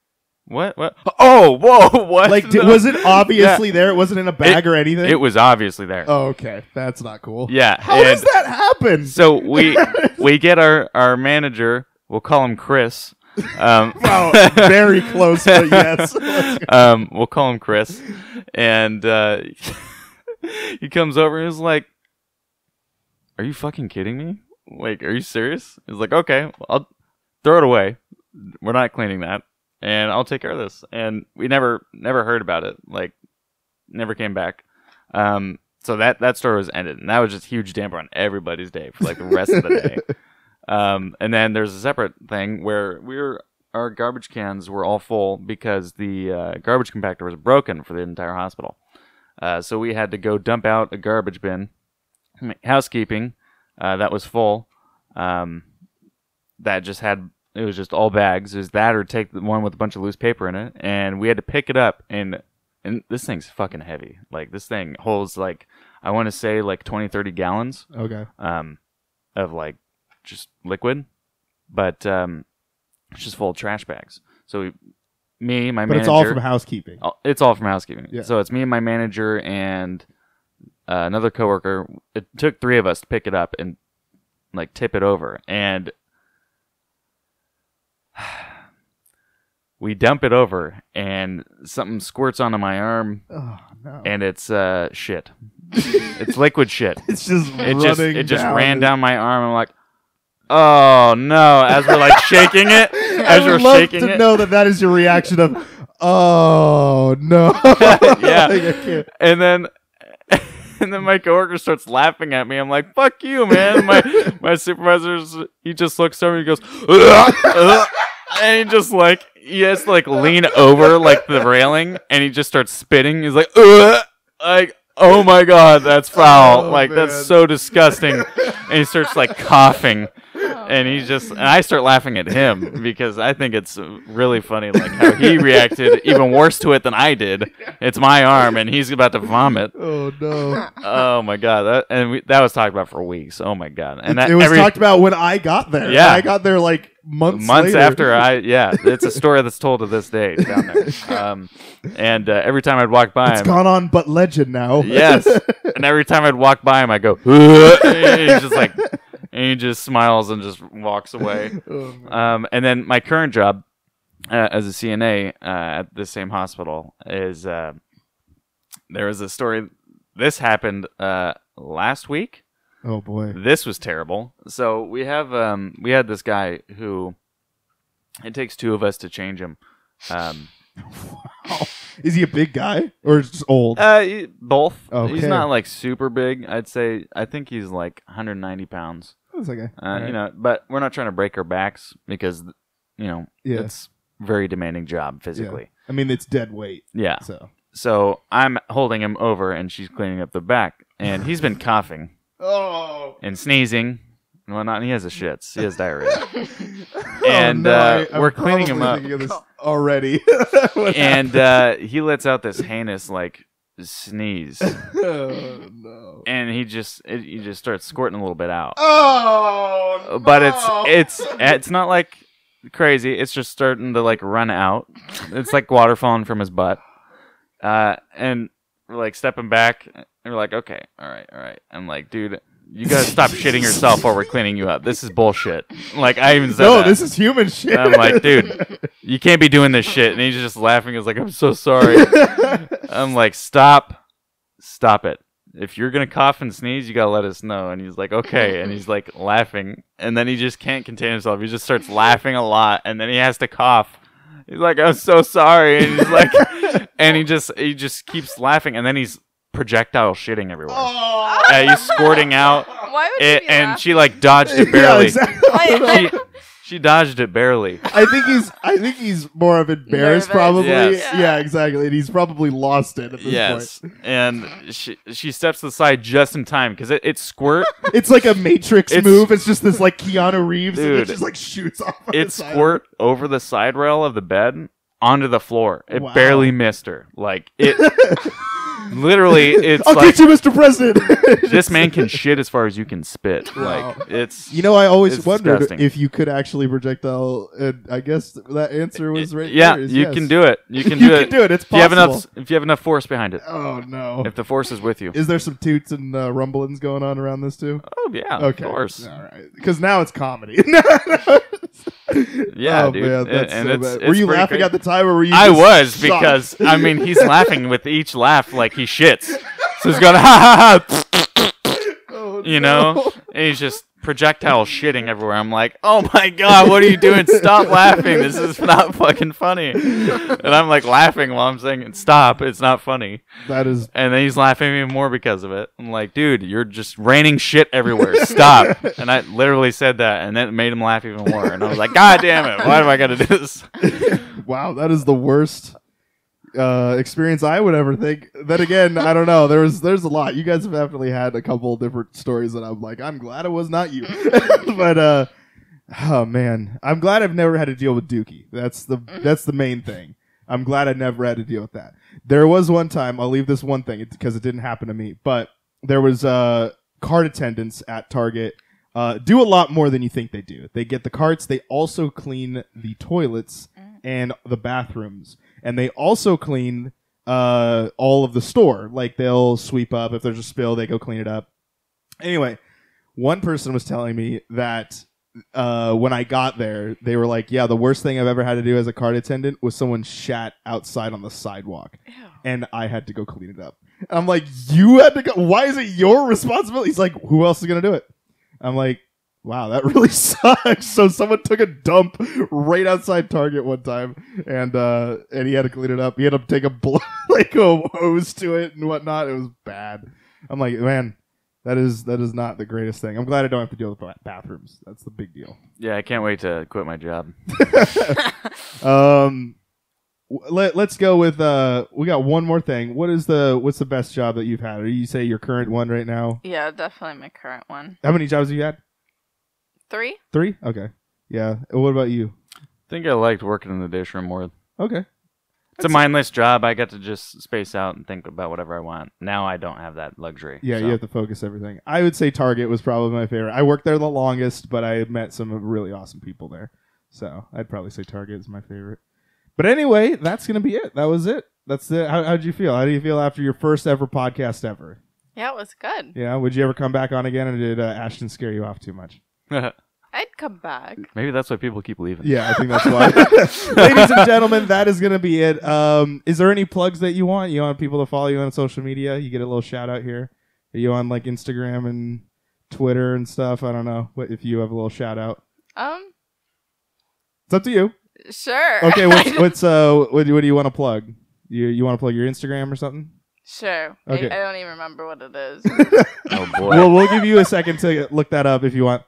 what? What? Oh, whoa! What? Like, did, was it obviously there? It wasn't in a bag or anything? It was obviously there. Oh, okay. That's not cool. Yeah. How does that happen? So we we get our our manager. We'll call him Chris. Um, Wow, very close, but yes. um, we'll call him Chris, and uh, he comes over and he's like, "Are you fucking kidding me? Like, are you serious?" He's like, "Okay, I'll throw it away. We're not cleaning that, and I'll take care of this." And we never never heard about it. Like, never came back. Um, so that that story was ended, and that was just huge damper on everybody's day for like the rest of the day. Um, and then there's a separate thing where we were our garbage cans were all full because the uh, garbage compactor was broken for the entire hospital. Uh, so we had to go dump out a garbage bin. Housekeeping uh, that was full. Um, that just had it was just all bags. It was that or take the one with a bunch of loose paper in it, and we had to pick it up. And and this thing's fucking heavy. Like this thing holds like I want to say like 20, 30 gallons okay. um, of like just liquid, but um, it's just full of trash bags. So we, me, my manager. But manager, it's all from housekeeping. Oh, it's all from housekeeping. Yeah. So it's me and my manager and uh, another coworker. It took three of us to pick it up and like tip it over, and we dump it over, and something squirts onto my arm, Oh no. and it's uh shit. it's liquid shit. it's just It running just it just down. ran down my arm. I'm like, oh no! As we're like shaking it, as would love shaking to it, know that that is your reaction of, oh no. Yeah. Like, and then and then my coworker starts laughing at me. I'm like, "Fuck you, man!" My my supervisor's he just looks over and he goes, "Ugh, ugh," and he just like he has to like lean over like the railing, and he just starts spitting. He's like, Ugh! like. Oh my god, that's foul! Oh, like man. that's so disgusting. and he starts like coughing, and he's just and I start laughing at him because I think it's really funny like how he reacted even worse to it than I did. It's my arm and he's about to vomit. Oh no! Oh my god, that and we, that was talked about for weeks. Oh my god, and that it was every, talked about when I got there. Yeah. I got there like months months later. after I yeah, it's a story that's told to this day down there. Um, and uh, every time I'd walk by It's him, gone on, but legend now. yes, and every time I'd walk by him, I go, and he's just like, and he just smiles and just walks away. Oh. Um, and then my current job uh, as a CNA uh, at the same hospital is uh, there was a story. This happened uh, last week. oh boy. This was terrible. So we have um, we had this guy who it takes two of us to change him. Um, Wow. Is he a big guy or is just old? uh, both. He's not like super big. I'd say I think he's like 190 pounds. It's okay. Uh, Alright. You know, but we're not trying to break our backs because you know Yeah. it's very demanding job physically. I mean, it's dead weight. Yeah. So. So I'm holding him over, and she's cleaning up the back, and he's been coughing Oh. and sneezing and whatnot. And he has the shits. He has diarrhea. Oh, And, no, uh, I- I'm we're cleaning him probably up. thinking of this already. And uh, he lets out this heinous like sneeze, oh no. and he just it, he just starts squirting a little bit out. Oh. But it's it's it's not like crazy. It's just starting to like run out. It's like water falling from his butt. Uh, and we're like stepping back, and we're like, okay, all right, all right. I'm like, dude, you gotta stop shitting yourself while we're cleaning you up. This is bullshit. Like I even said no, that. this is human shit. I'm like, dude, you can't be doing this shit. And he's just laughing. He's like, I'm so sorry. I'm like, stop, stop it. If you're gonna cough and sneeze, you gotta let us know. And he's like, okay. And he's like laughing, and then he just can't contain himself. He just starts laughing a lot, and then he has to cough. He's like, I'm so sorry, and he's like, and he just he just keeps laughing, and then he's projectile shitting everywhere. oh. Uh, he's squirting out, Why would it, and laughing? she like dodged it Yeah, barely. exactly. She, she dodged it barely. I think he's. I think he's more of embarrassed, Nervous. probably. Yes. Yeah. exactly. And he's probably lost it at this Yes, and she she steps to the side just in time because it, it squirt. It's like a Matrix It's- move. It's just this like Keanu Reeves, and it just like shoots off. on it the side. squirt over the side rail of the bed onto the floor. It Wow. barely missed her. Like it literally, it's I'll like get you, Mr. President. this man can shit as far as you can spit. Wow. Like it's You know, I always It's wondered disgusting. if you could actually projectile, and I guess that answer was right. yeah, there, is you yes. can do it. You can do you do can it. do it. It's possible. if you have enough, if you have enough force behind it. Oh no! If the force is with you. Is there some toots and uh, rumblings going on around this too? Oh yeah, okay, of course. All right, because now it's comedy. Yeah, oh, dude. Man, that's and so it's- were you laughing crazy. at the time, or were you? I was shocked? because I mean he's laughing with each laugh like he shits. So he's going ha ha ha, Oh, you no. know, and he's just projectile shitting everywhere. I'm like, oh my god, what are you doing? Stop laughing. This is not fucking funny. And I'm like laughing while I'm saying stop. It's not funny. that is And then he's laughing even more because of it. I'm like, dude, you're just raining shit everywhere. Stop. and I literally said that, and that made him laugh even more. And I was like, god damn it, why do I got to do this? wow. That is the worst uh, experience I would ever think. Then again, I don't know. There was there's a lot. You guys have definitely had a couple different stories that I'm like, I'm glad it was not you. but uh, oh man, I'm glad I've never had to deal with Dookie. That's the that's the main thing. I'm glad I never had to deal with that. There was one time. I'll leave this one thing because it didn't happen to me. But there was uh, cart attendants at Target. Uh, do a lot more than you think they do. They get the carts. They also clean the toilets and the bathrooms, and they also clean uh, all of the store. Like they'll sweep up if there's a spill, they go clean it up. Anyway, one person was telling me that uh, when I got there, they were like, "Yeah, the worst thing I've ever had to do as a cart attendant was someone shat outside on the sidewalk, Ew. and I had to go clean it up." And I'm like, "You had to go? Why is it your responsibility?" He's like, "Who else is gonna do it?" I'm like, "Wow, that really sucks." So someone took a dump right outside Target one time, and uh, and he had to clean it up. He had to take a bl- like a hose to it and whatnot. It was bad. I'm like, man. That is that is not the greatest thing. I'm glad I don't have to deal with bathrooms. That's the big deal. Yeah, I can't wait to quit my job. Um, let let's go with uh. We got one more thing. What is the what's the best job that you've had? Or you say your current one right now? Yeah, definitely my current one. How many jobs have you had? Three. Three? Okay. Yeah. What about you? I think I liked working in the dish room more. Okay. It's a mindless job. I got to just space out and think about whatever I want. Now I don't have that luxury. Yeah, so. you have to focus everything. I would say Target was probably my favorite. I worked there the longest, but I met some really awesome people there. So I'd probably say Target is my favorite. But anyway, that's gonna be it. That was it. That's it. How how'd you feel? How do you feel after your first ever podcast ever? Yeah, it was good. Yeah. Would you ever come back on again, or did uh, Ashton scare you off too much? I'd come back. Maybe that's why people keep leaving. Yeah, I think that's why. Ladies and gentlemen, that is going to be it. Um, is there any plugs that you want? You want people to follow you on social media? You get a little shout out here. Are you on like Instagram and Twitter and stuff? I don't know. What if you have a little shout out? Um, It's up to you. sure. Okay, what's what's uh what, do- what do you want to plug? You you want to plug your Instagram or something? sure. Okay. I, I don't even remember what it is. Oh boy. Well, we'll give you a second to look that up if you want.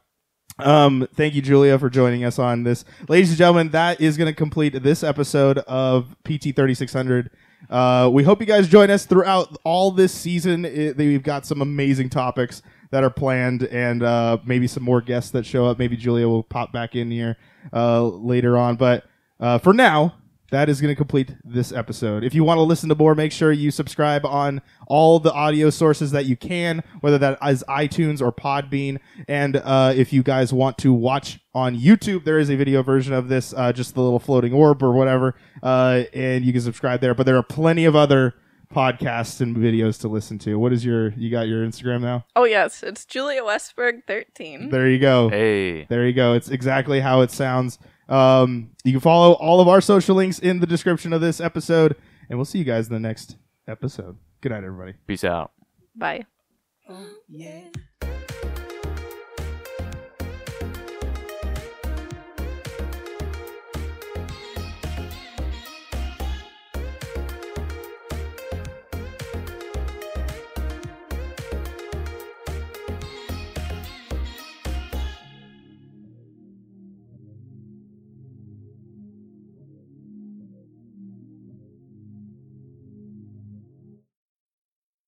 Um, thank you, Julia, for joining us on this. Ladies and gentlemen, that is going to complete this episode of PT 3600. Uh, we hope you guys join us throughout all this season. It, we've got some amazing topics that are planned and uh, maybe some more guests that show up. Maybe Julia will pop back in here uh, later on. But uh, for now, that is going to complete this episode. If you want to listen to more, make sure you subscribe on all the audio sources that you can, whether that is iTunes or Podbean. And uh, if you guys want to watch on YouTube, there is a video version of this, uh, just the little floating orb or whatever, uh, and you can subscribe there. But there are plenty of other podcasts and videos to listen to. What is your? You got your Instagram now? oh yes, it's Julia Westberg, thirteen. There you go. hey. There you go. It's exactly how it sounds. Um, you can follow all of our social links in the description of this episode, and we'll see you guys in the next episode. Good night, everybody. Peace out. Bye. Yeah.